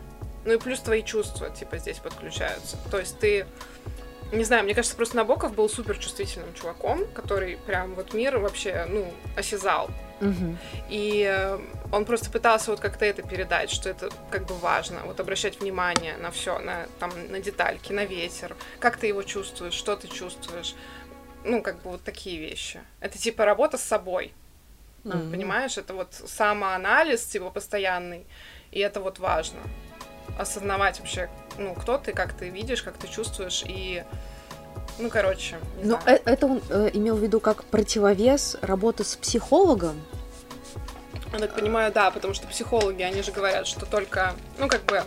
C: Ну и плюс твои чувства, типа, здесь подключаются. То есть ты не знаю, мне кажется, просто Набоков был супер чувствительным чуваком, который прям вот мир вообще, ну, осязал.
B: Мгм.
C: И э, он просто пытался вот как-то это передать, что это как бы важно, вот обращать внимание на все, на, там, на детальки, на ветер, как ты его чувствуешь, что ты чувствуешь. Ну, как бы вот такие вещи. Это типа работа с собой,
A: Мгм.
C: понимаешь? Это вот самоанализ, типа, постоянный, и это вот важно. Осознавать вообще, ну, кто ты, как ты видишь, как ты чувствуешь, и, ну, короче,
B: Ну, это он э, имел в виду как противовес работы с психологом.
C: Я так понимаю, да, потому что психологи, они же говорят, что только, ну, как бы,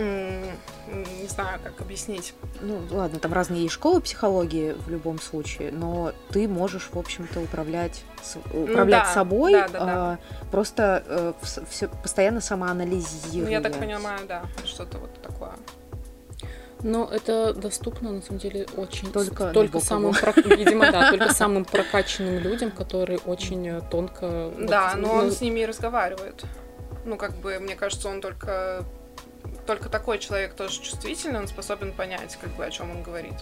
C: не знаю, как объяснить.
B: Ну, ладно, там разные есть школы психологии в любом случае, но ты можешь, в общем-то, управлять, с- управлять
C: Ну да,
B: собой,
C: да, да, да.
B: а, просто э, вс- всё- постоянно самоанализируя.
C: Ну, я так понимаю, да, что-то вот такое.
A: Но это доступно, на самом деле, очень...
B: Только
A: только самым, про- видимо, да, только самым прокачанным людям, которые очень э, тонко... вот,
C: Да, но
A: ну,
C: он с ними и разговаривает. Ну, как бы, мне кажется, он только только такой человек тоже чувствительный, он способен понять, как бы, о чем он говорит.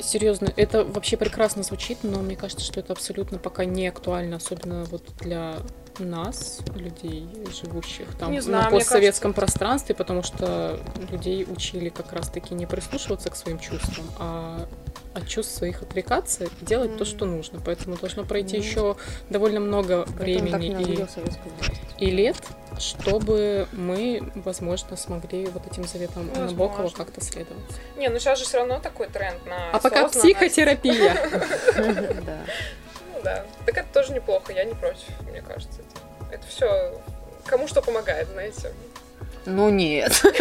A: Серьезно, это вообще прекрасно звучит, но мне кажется, что это абсолютно пока не актуально, особенно вот для нас, людей, живущих там
C: Не знаю,
A: на постсоветском пространстве, потому что людей учили как раз-таки не прислушиваться к своим чувствам, а от чувств своих отрекаться и делать то,
C: Мгм.
A: что нужно. Поэтому должно пройти
B: Ну,
A: еще довольно много
B: Поэтому
A: времени и, и лет, чтобы мы, возможно, смогли вот этим заветам
C: Ну,
A: Набокова как-то следовать.
C: Не, ну сейчас же все равно такой тренд на
A: А пока психотерапия.
B: Да.
C: Ну да. Так это тоже неплохо, я не против, мне кажется. Это, это все кому что помогает, знаете.
B: Ну нет.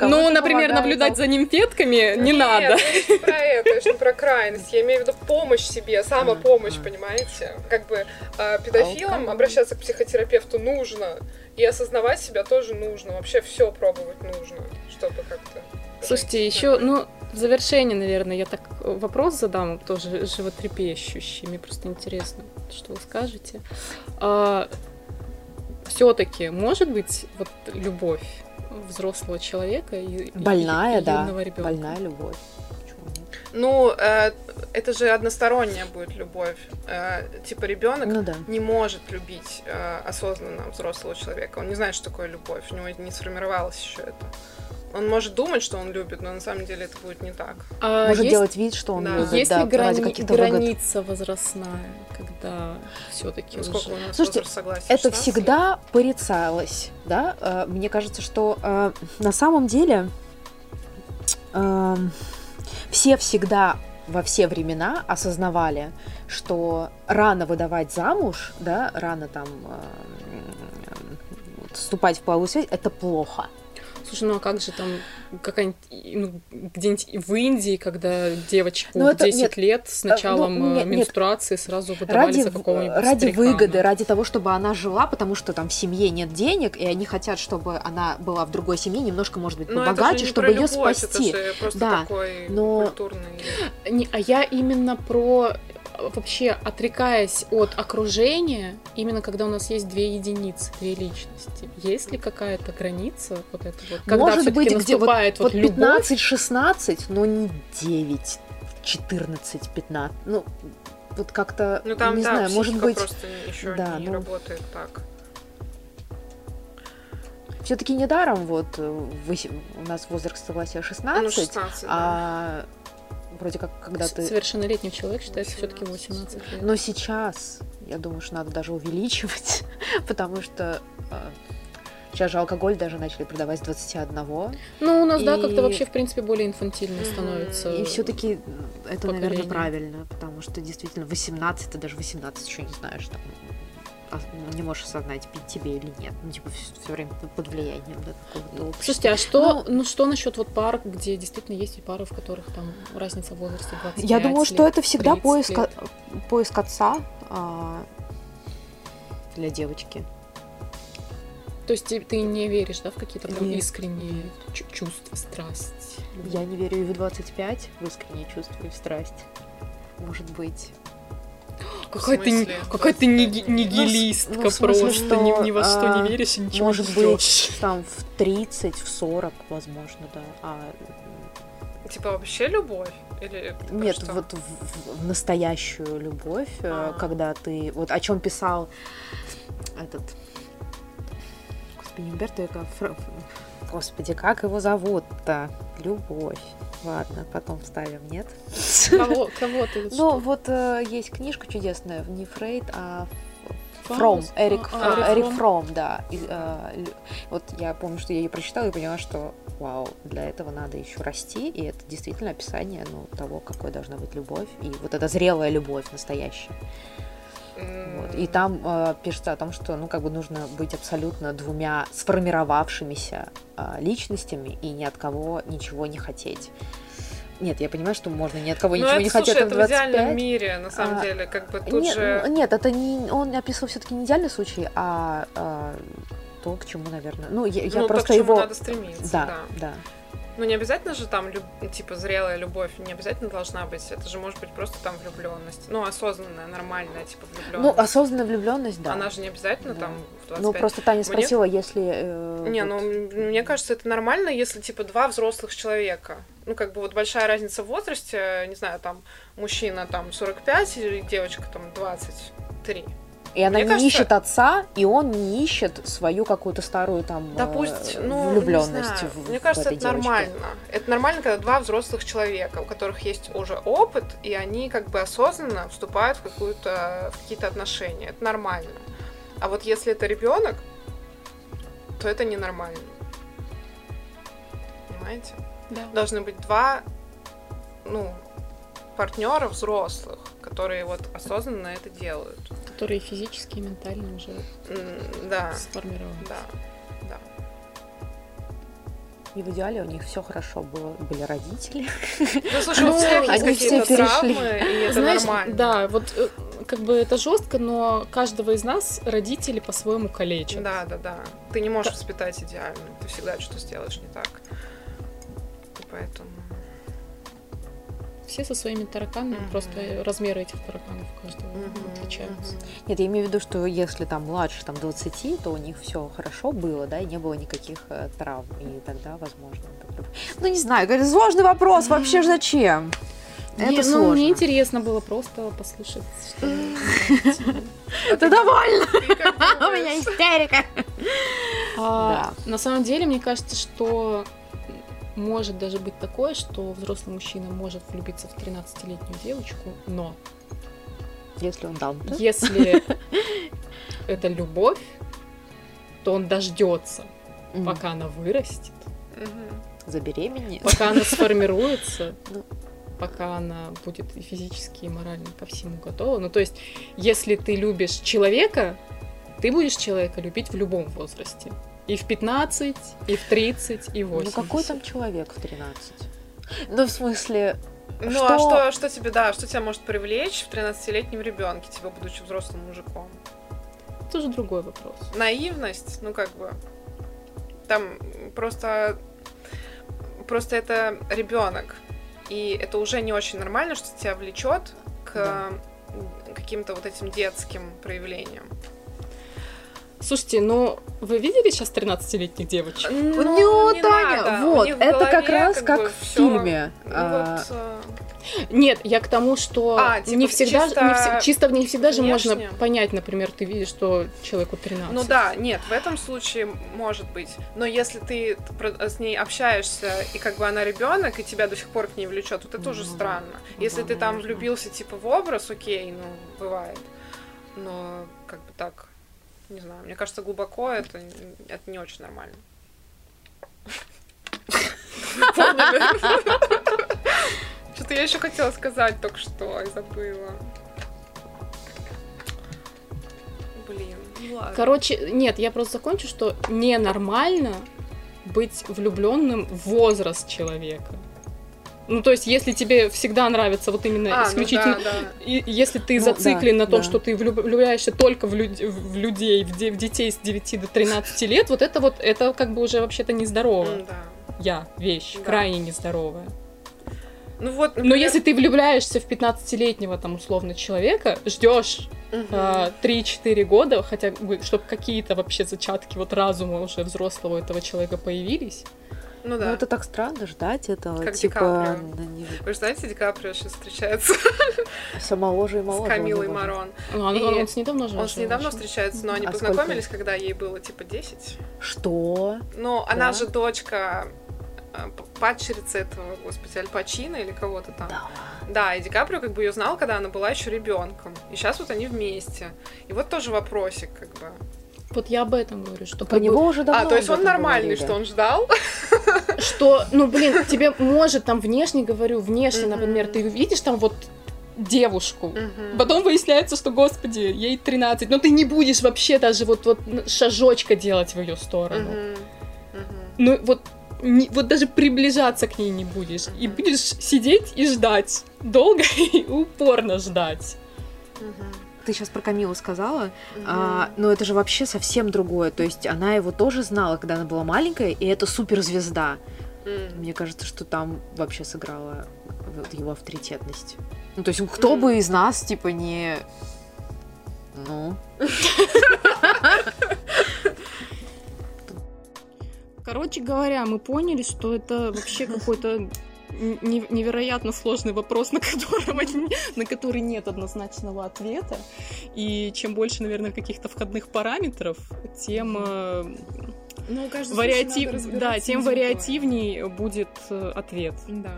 A: Ну, например, наблюдать
B: а-
A: за нимфетками не
C: Нет,
A: надо.
C: я не про это, про крайность. Я имею в виду помощь себе, самопомощь,
B: А, а.
C: понимаете? Как бы э, педофилам
B: Алкоголь.
C: обращаться к психотерапевту нужно, и осознавать себя тоже нужно. Вообще все пробовать нужно, чтобы как-то.
A: Слушайте, еще, ну, в завершение, наверное, я так э, вопрос задам, тоже животрепещущий. Мне просто интересно, что вы скажете. все-таки может быть вот любовь взрослого человека и, и-
B: Больная,
A: и
B: да.
A: юного ребенка?
B: Больная любовь.
C: Ну, э, это же односторонняя будет любовь. Э, типа ребенок
B: Ну да.
C: не может любить э, осознанно взрослого человека. Он не знает, что такое любовь. У него не сформировалось еще это. Он может думать, что он любит, но на самом деле это будет не так.
A: А
B: Может
A: есть,
B: делать вид, что он
C: да.
B: любит,
A: есть
B: да,
A: ли грани-
B: ради каких-то выгод.
A: граница возрастная, когда все-таки
C: Ну, сколько у нас
B: Слушайте? Это
C: 16
B: всегда порицалось, да? Э, Мне кажется, что э, на самом деле эм, все всегда во все времена осознавали, что рано выдавать замуж, да, рано там э, вступать в половую связь, это плохо.
A: Слушай, ну а как же там какая-нибудь, ну, где-нибудь в Индии, когда девочку
B: Ну, это-
A: 10
B: нет,
A: лет с началом
B: ну,
A: э,
B: нет, нет.
A: менструации сразу выдавали
B: Ради,
A: за какого-нибудь
B: ради
A: старикана.
B: выгоды, ради того, чтобы она жила, потому что там в семье нет денег, и они хотят, чтобы она была в другой семье, немножко, может быть,
C: это
B: побогаче, чтобы
C: про
B: ее
C: любовь,
B: спасти.
C: Это же просто
B: Да,
C: такой
B: но-
C: культурный.
A: Не, а я именно про э, вообще отрекаясь от окружения, именно когда у нас есть две единицы, две личности. Есть ли какая-то граница вот это вот? Когда
B: Может быть, где вот,
A: вот,
B: вот
A: любовь?
B: 15-16, но не 9, 14, 15. Ну, вот как-то,
C: Ну там,
B: не
C: да,
B: знаю, может быть,
C: просто еще
B: да,
C: не
B: ну.
C: работает так.
B: все-таки недаром вот э, вось- у нас возраст согласия 16,
C: Ну, 16, да.
B: Вроде как, когда
A: С-
B: ты...
A: Совершеннолетний человек считается все-таки
C: 18.
A: 18 лет.
B: Но сейчас, я думаю, что надо даже увеличивать, потому что а, сейчас же алкоголь даже начали продавать с 21.
A: Ну, у нас, да,
B: И-
A: как-то вообще, в принципе, более инфантильно становится.
B: И все-таки это, наверное,
A: поколение.
B: правильно, потому что действительно 18, ты даже 18 еще не знаешь, там, не можешь осознать, пить тебе или нет. Ну, типа, все, время под- влиянием да, какого-то общества.
A: Слушайте, а что,
B: Ну-
A: ну, что насчет вот пар, где действительно есть и пары, в которых там разница в возрасте 25
B: Я думаю, что
A: лет,
B: это всегда
A: 30
B: поиск,
A: лет?
B: поиск отца а, для девочки.
A: То есть ты, ты не веришь, да, в какие-то прям
B: Нет.
A: искренние чу- чувства, страсть?
B: Я не верю и в 25 в искренние чувства и в страсть. Может быть.
A: Какая ты, какая ты ниги-
C: Ну,
A: нигилистка
B: ну, смысле,
A: просто,
B: что,
A: ни, ни во что
B: а,
A: не веришь и ничего
B: может
A: не
B: быть,
A: ждёшь.
B: там в 30, в 40, возможно, да. А
C: Типа вообще любовь? Или
B: Нет,
C: что?
B: вот в, в- настоящую любовь, э,
C: А.
B: когда ты... Вот о чем писал этот... Господи, Умберто Эко, Господи, как его зовут-то? Любовь. Ладно, потом вставим, нет?
A: Кого, кого ты?
B: Ну, вот э, есть книжка чудесная, не Фрейд, а Фром,
A: Фаус?
B: Эрик,
A: А, а,
B: Эрик
A: Фром.
B: Да. И, лю- вот я помню, что я ее прочитала и поняла, что вау, для этого надо еще расти, и это действительно описание ну, того, какой должна быть любовь, и вот эта зрелая любовь настоящая. Вот. И там э, пишется о том, что ну как бы нужно быть абсолютно двумя сформировавшимися э, личностями и ни от кого ничего не хотеть. Нет, я понимаю, что можно ни от кого
C: Ну,
B: ничего
C: это,
B: не
C: слушай,
B: хотеть
C: это
B: в
C: в идеальном
B: 25.
C: мире, на самом
B: А,
C: деле, как бы тут
B: нет,
C: же...
B: ну, нет, это не он описывал все-таки не идеальный случай, а, а, то, к чему, наверное. Ну, я, я
C: ну, то,
B: просто
C: к чему
B: его.
C: надо стремиться,
B: да,
C: да.
B: да.
C: Ну, не обязательно же там, типа, зрелая любовь, не обязательно должна быть. Это же может быть просто там влюбленность. Ну, осознанная, нормальная, типа, влюбленность.
B: Ну, осознанная влюбленность, да.
C: Она же не обязательно
B: Да.
C: там в 25.
B: Ну, просто Таня
C: Мне-
B: спросила, если. э,
C: Не,
B: вот-
C: ну, мне кажется, это нормально, если, типа, два взрослых человека. Ну, как бы вот большая разница в возрасте, не знаю, там, мужчина там 45 и девочка там 23.
B: И она
C: Мне
B: не
C: кажется-
B: ищет отца, и он не ищет свою какую-то старую там
C: Да
B: э,
C: пусть, ну,
B: влюбленность. в-
C: Мне
B: в
C: кажется,
B: этой
C: это
B: девочке.
C: нормально. Это нормально, когда два взрослых человека, у которых есть уже опыт, и они как бы осознанно вступают в, какую-то, в какие-то отношения. Это нормально. А вот если это ребенок, то это ненормально. Понимаете?
A: Да.
C: Должны быть два, ну, партнера взрослых, которые вот осознанно это делают.
A: Которые физически и ментально уже
C: Да,
A: сформированы.
C: да, да.
B: И в идеале у них все хорошо было, были родители.
C: Ну, слушай, у всех есть
B: они все
C: какие-то
B: перешли.
C: травмы, и это
A: Знаешь,
C: нормально.
A: да, вот э, как бы это жестко, но каждого из нас родители по-своему калечат.
C: Да, да, да. Ты не можешь воспитать идеально. Ты всегда что-то сделаешь не так. И поэтому...
A: Все со своими тараканами,
C: Мгм.
A: просто размеры этих тараканов у каждого
C: Мгм,
A: отличаются.
B: Нет, я имею в виду, что если там младше там 20, то у них все хорошо было, да, и не было никаких э, травм. И тогда, возможно, это. Ну, не знаю, это сложный вопрос. Вообще ж зачем? Это
A: Не,
B: сложно.
A: ну, мне интересно было просто послушать, что.
B: Это довольно. У меня истерика.
A: А, На самом деле, мне кажется, что может даже быть такое, что взрослый мужчина может влюбиться в 13-летнюю девочку, но
B: Если он даун. да?
A: если это любовь, то он дождется, пока она вырастет,
C: Мгм.
B: Забеременеет.
A: пока она сформируется, пока она будет и физически, и морально ко всему готова. Ну, то есть, если ты любишь человека, ты будешь человека любить в любом возрасте. И в 15, и в 30, и в 80.
B: Ну, какой там человек в 13? Ну, в смысле,
C: Ну,
B: Что-
C: а что, что тебе, да, что тебя может привлечь в 13-летнем ребенке, типа, будучи взрослым мужиком?
A: Это уже другой вопрос.
C: Наивность, ну, как бы, там просто, просто это ребенок, и это уже не очень нормально, что тебя влечет к
B: Да.
C: каким-то вот этим детским проявлениям.
A: Слушайте, ну вы видели сейчас 13-летних девочек?
B: Ну,
C: не
B: Таня,
C: надо.
B: Вот,
C: в
B: это как
C: голове
B: раз как
C: бы
B: в
C: всё-
B: фильме.
C: Ну,
B: а,
C: вот, э,
A: Нет, я к тому, что
C: А, типа,
A: не всегда,
C: чисто
A: не вс- чисто не всегда же можно понять, например, ты видишь, что человеку 13.
C: Ну да, нет, в этом случае может быть. Но если ты с ней общаешься, и как бы она ребенок, и тебя до сих пор к ней влечет, вот это уже
B: Ну,
C: странно. Если ты там влюбился типа в образ, окей, ну, бывает. Но как бы так, не знаю, мне кажется, глубоко это, это не очень нормально. Что-то я еще хотела сказать только что, и забыла. Блин, ну ладно.
A: Короче, нет, я просто закончу, что ненормально быть влюбленным в возраст человека. Ну, то есть, если тебе всегда нравится вот именно
C: А, ну
A: исключительно...
C: да, да.
A: И если ты
B: Ну,
A: зациклен
B: да,
A: на том,
B: да.
A: что ты влюб- влюбляешься только в, люд- в людей, в, де- в детей с 9 до 13 лет, вот это вот, это как бы уже вообще-то нездорово.
C: Да.
A: Я, вещь,
C: Да.
A: крайне нездоровая.
C: Ну вот,
A: Но если ты влюбляешься в 15-летнего там условно человека, ждешь
C: Мгм.
A: а, 3-4 года, хотя бы, чтобы какие-то вообще зачатки вот разума уже взрослого у этого человека появились.
C: Ну
B: Ну,
C: да.
B: это так странно ждать этого,
C: Как Ди
B: типа,
C: Каприо.
B: да, не-
C: Вы же знаете, Ди Каприо сейчас встречается
B: все моложе и
C: с
B: моложе.
C: Камилой. Марон.
A: Ну, Он,
C: И
A: он- он с ней давно же
C: Он с ней
A: жил
C: давно
A: вообще.
C: встречается, но они
B: А
C: познакомились, когда ей было типа 10.
B: Что?
C: Ну, она
B: Да.
C: же дочка э, п- падчерицы этого, господи, Аль Пачино или кого-то там.
B: Да.
C: Да, и Ди Каприо как бы ее знал, когда она была еще ребенком. И сейчас вот они вместе. И вот тоже вопросик, как бы.
A: Вот я об этом говорю, что
B: Про
A: как бы-
B: него уже давно
C: а, то есть он нормальный,
B: говорили.
C: что он ждал.
A: что, ну, блин, тебе может там внешне, говорю, внешне, например, ты видишь там вот девушку,
C: Мгм.
A: Потом выясняется, что, господи, ей 13, но ты не будешь вообще даже вот, вот шажочка делать в ее сторону.
C: Мгм. Мгм.
A: Ну вот, не- вот даже приближаться к ней не будешь. И
C: Мгм.
A: будешь сидеть и ждать. Долго и упорно ждать.
C: Мгм.
B: Ты сейчас про Камилу сказала,
C: Мгм.
B: а, но это же вообще совсем другое. То есть она его тоже знала, когда она была маленькая, и это суперзвезда.
C: М.
B: Мне кажется, что там вообще сыграла вот его авторитетность. Ну, то есть кто
C: Мгм.
B: бы из нас, типа, не... Ну,
A: Короче говоря, мы поняли, что это вообще какой-то невероятно сложный вопрос, на, которого, на который нет однозначного ответа. И чем больше, наверное, каких-то входных параметров, тем э,
C: Ну,
A: вариатив, да, тем вариативней будет э, ответ.
C: Да.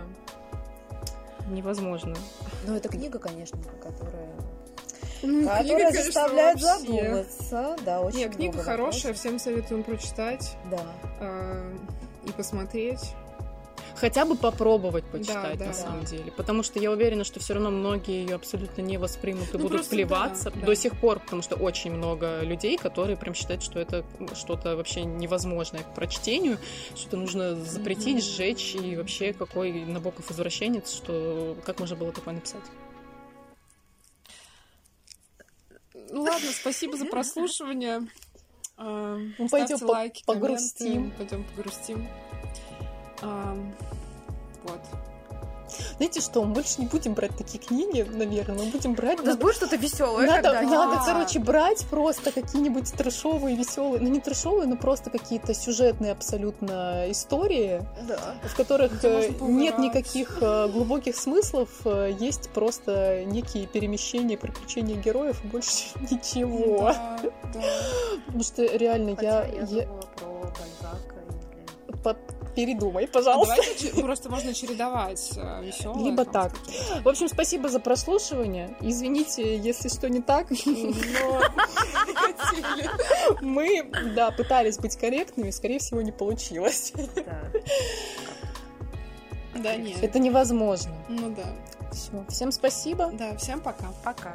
A: Невозможно.
D: Ну, это книга, конечно, которая,
C: Ну,
D: которая
C: книга, конечно,
D: заставляет
C: вообще.
D: задуматься. Да, очень
C: Не, книга хорошая,
D: вопросов.
C: всем советуем прочитать
D: Да.
C: э, и посмотреть.
A: Хотя бы попробовать почитать,
C: да.
A: на самом деле. Потому что я уверена, что все равно многие ее абсолютно не воспримут и
C: Ну,
A: будут плеваться
C: да, да.
A: до сих пор, потому что очень много людей, которые прям считают, что это что-то вообще невозможное к прочтению, что это нужно запретить,
C: Мгм.
A: сжечь, и вообще какой Набоков извращенец, что как можно было такое написать.
C: Ну ладно, спасибо за прослушивание.
A: Мы
C: ставьте
A: пойдем по-
C: лайки,
A: погрустим.
C: Пойдем погрустим. А, Вот.
A: Знаете что, мы больше не будем брать такие книги, наверное, мы будем брать...
D: У нас будет что-то веселое.
A: Надо, надо,
D: А.
A: короче, брать просто какие-нибудь трэшовые, веселые, ну не трэшовые, но просто какие-то сюжетные абсолютно истории,
D: Да.
A: в которых э, нет никаких э, глубоких смыслов, э, есть просто некие перемещения, приключения героев и больше ничего.
C: Да, да.
A: Потому что реально
B: хотя
A: я,
B: я забыла про Бальзака.
A: Передумай,
C: А
A: пожалуйста.
C: Давайте че- просто можно чередовать веселое.
A: Либо так. В общем, спасибо за прослушивание. Извините, если что не так, но мы, да, пытались быть корректными, скорее всего, не получилось.
B: Да.
C: Да, нет.
A: Это невозможно.
C: Ну да.
A: Все. Всем спасибо.
C: Да, всем пока.
B: Пока.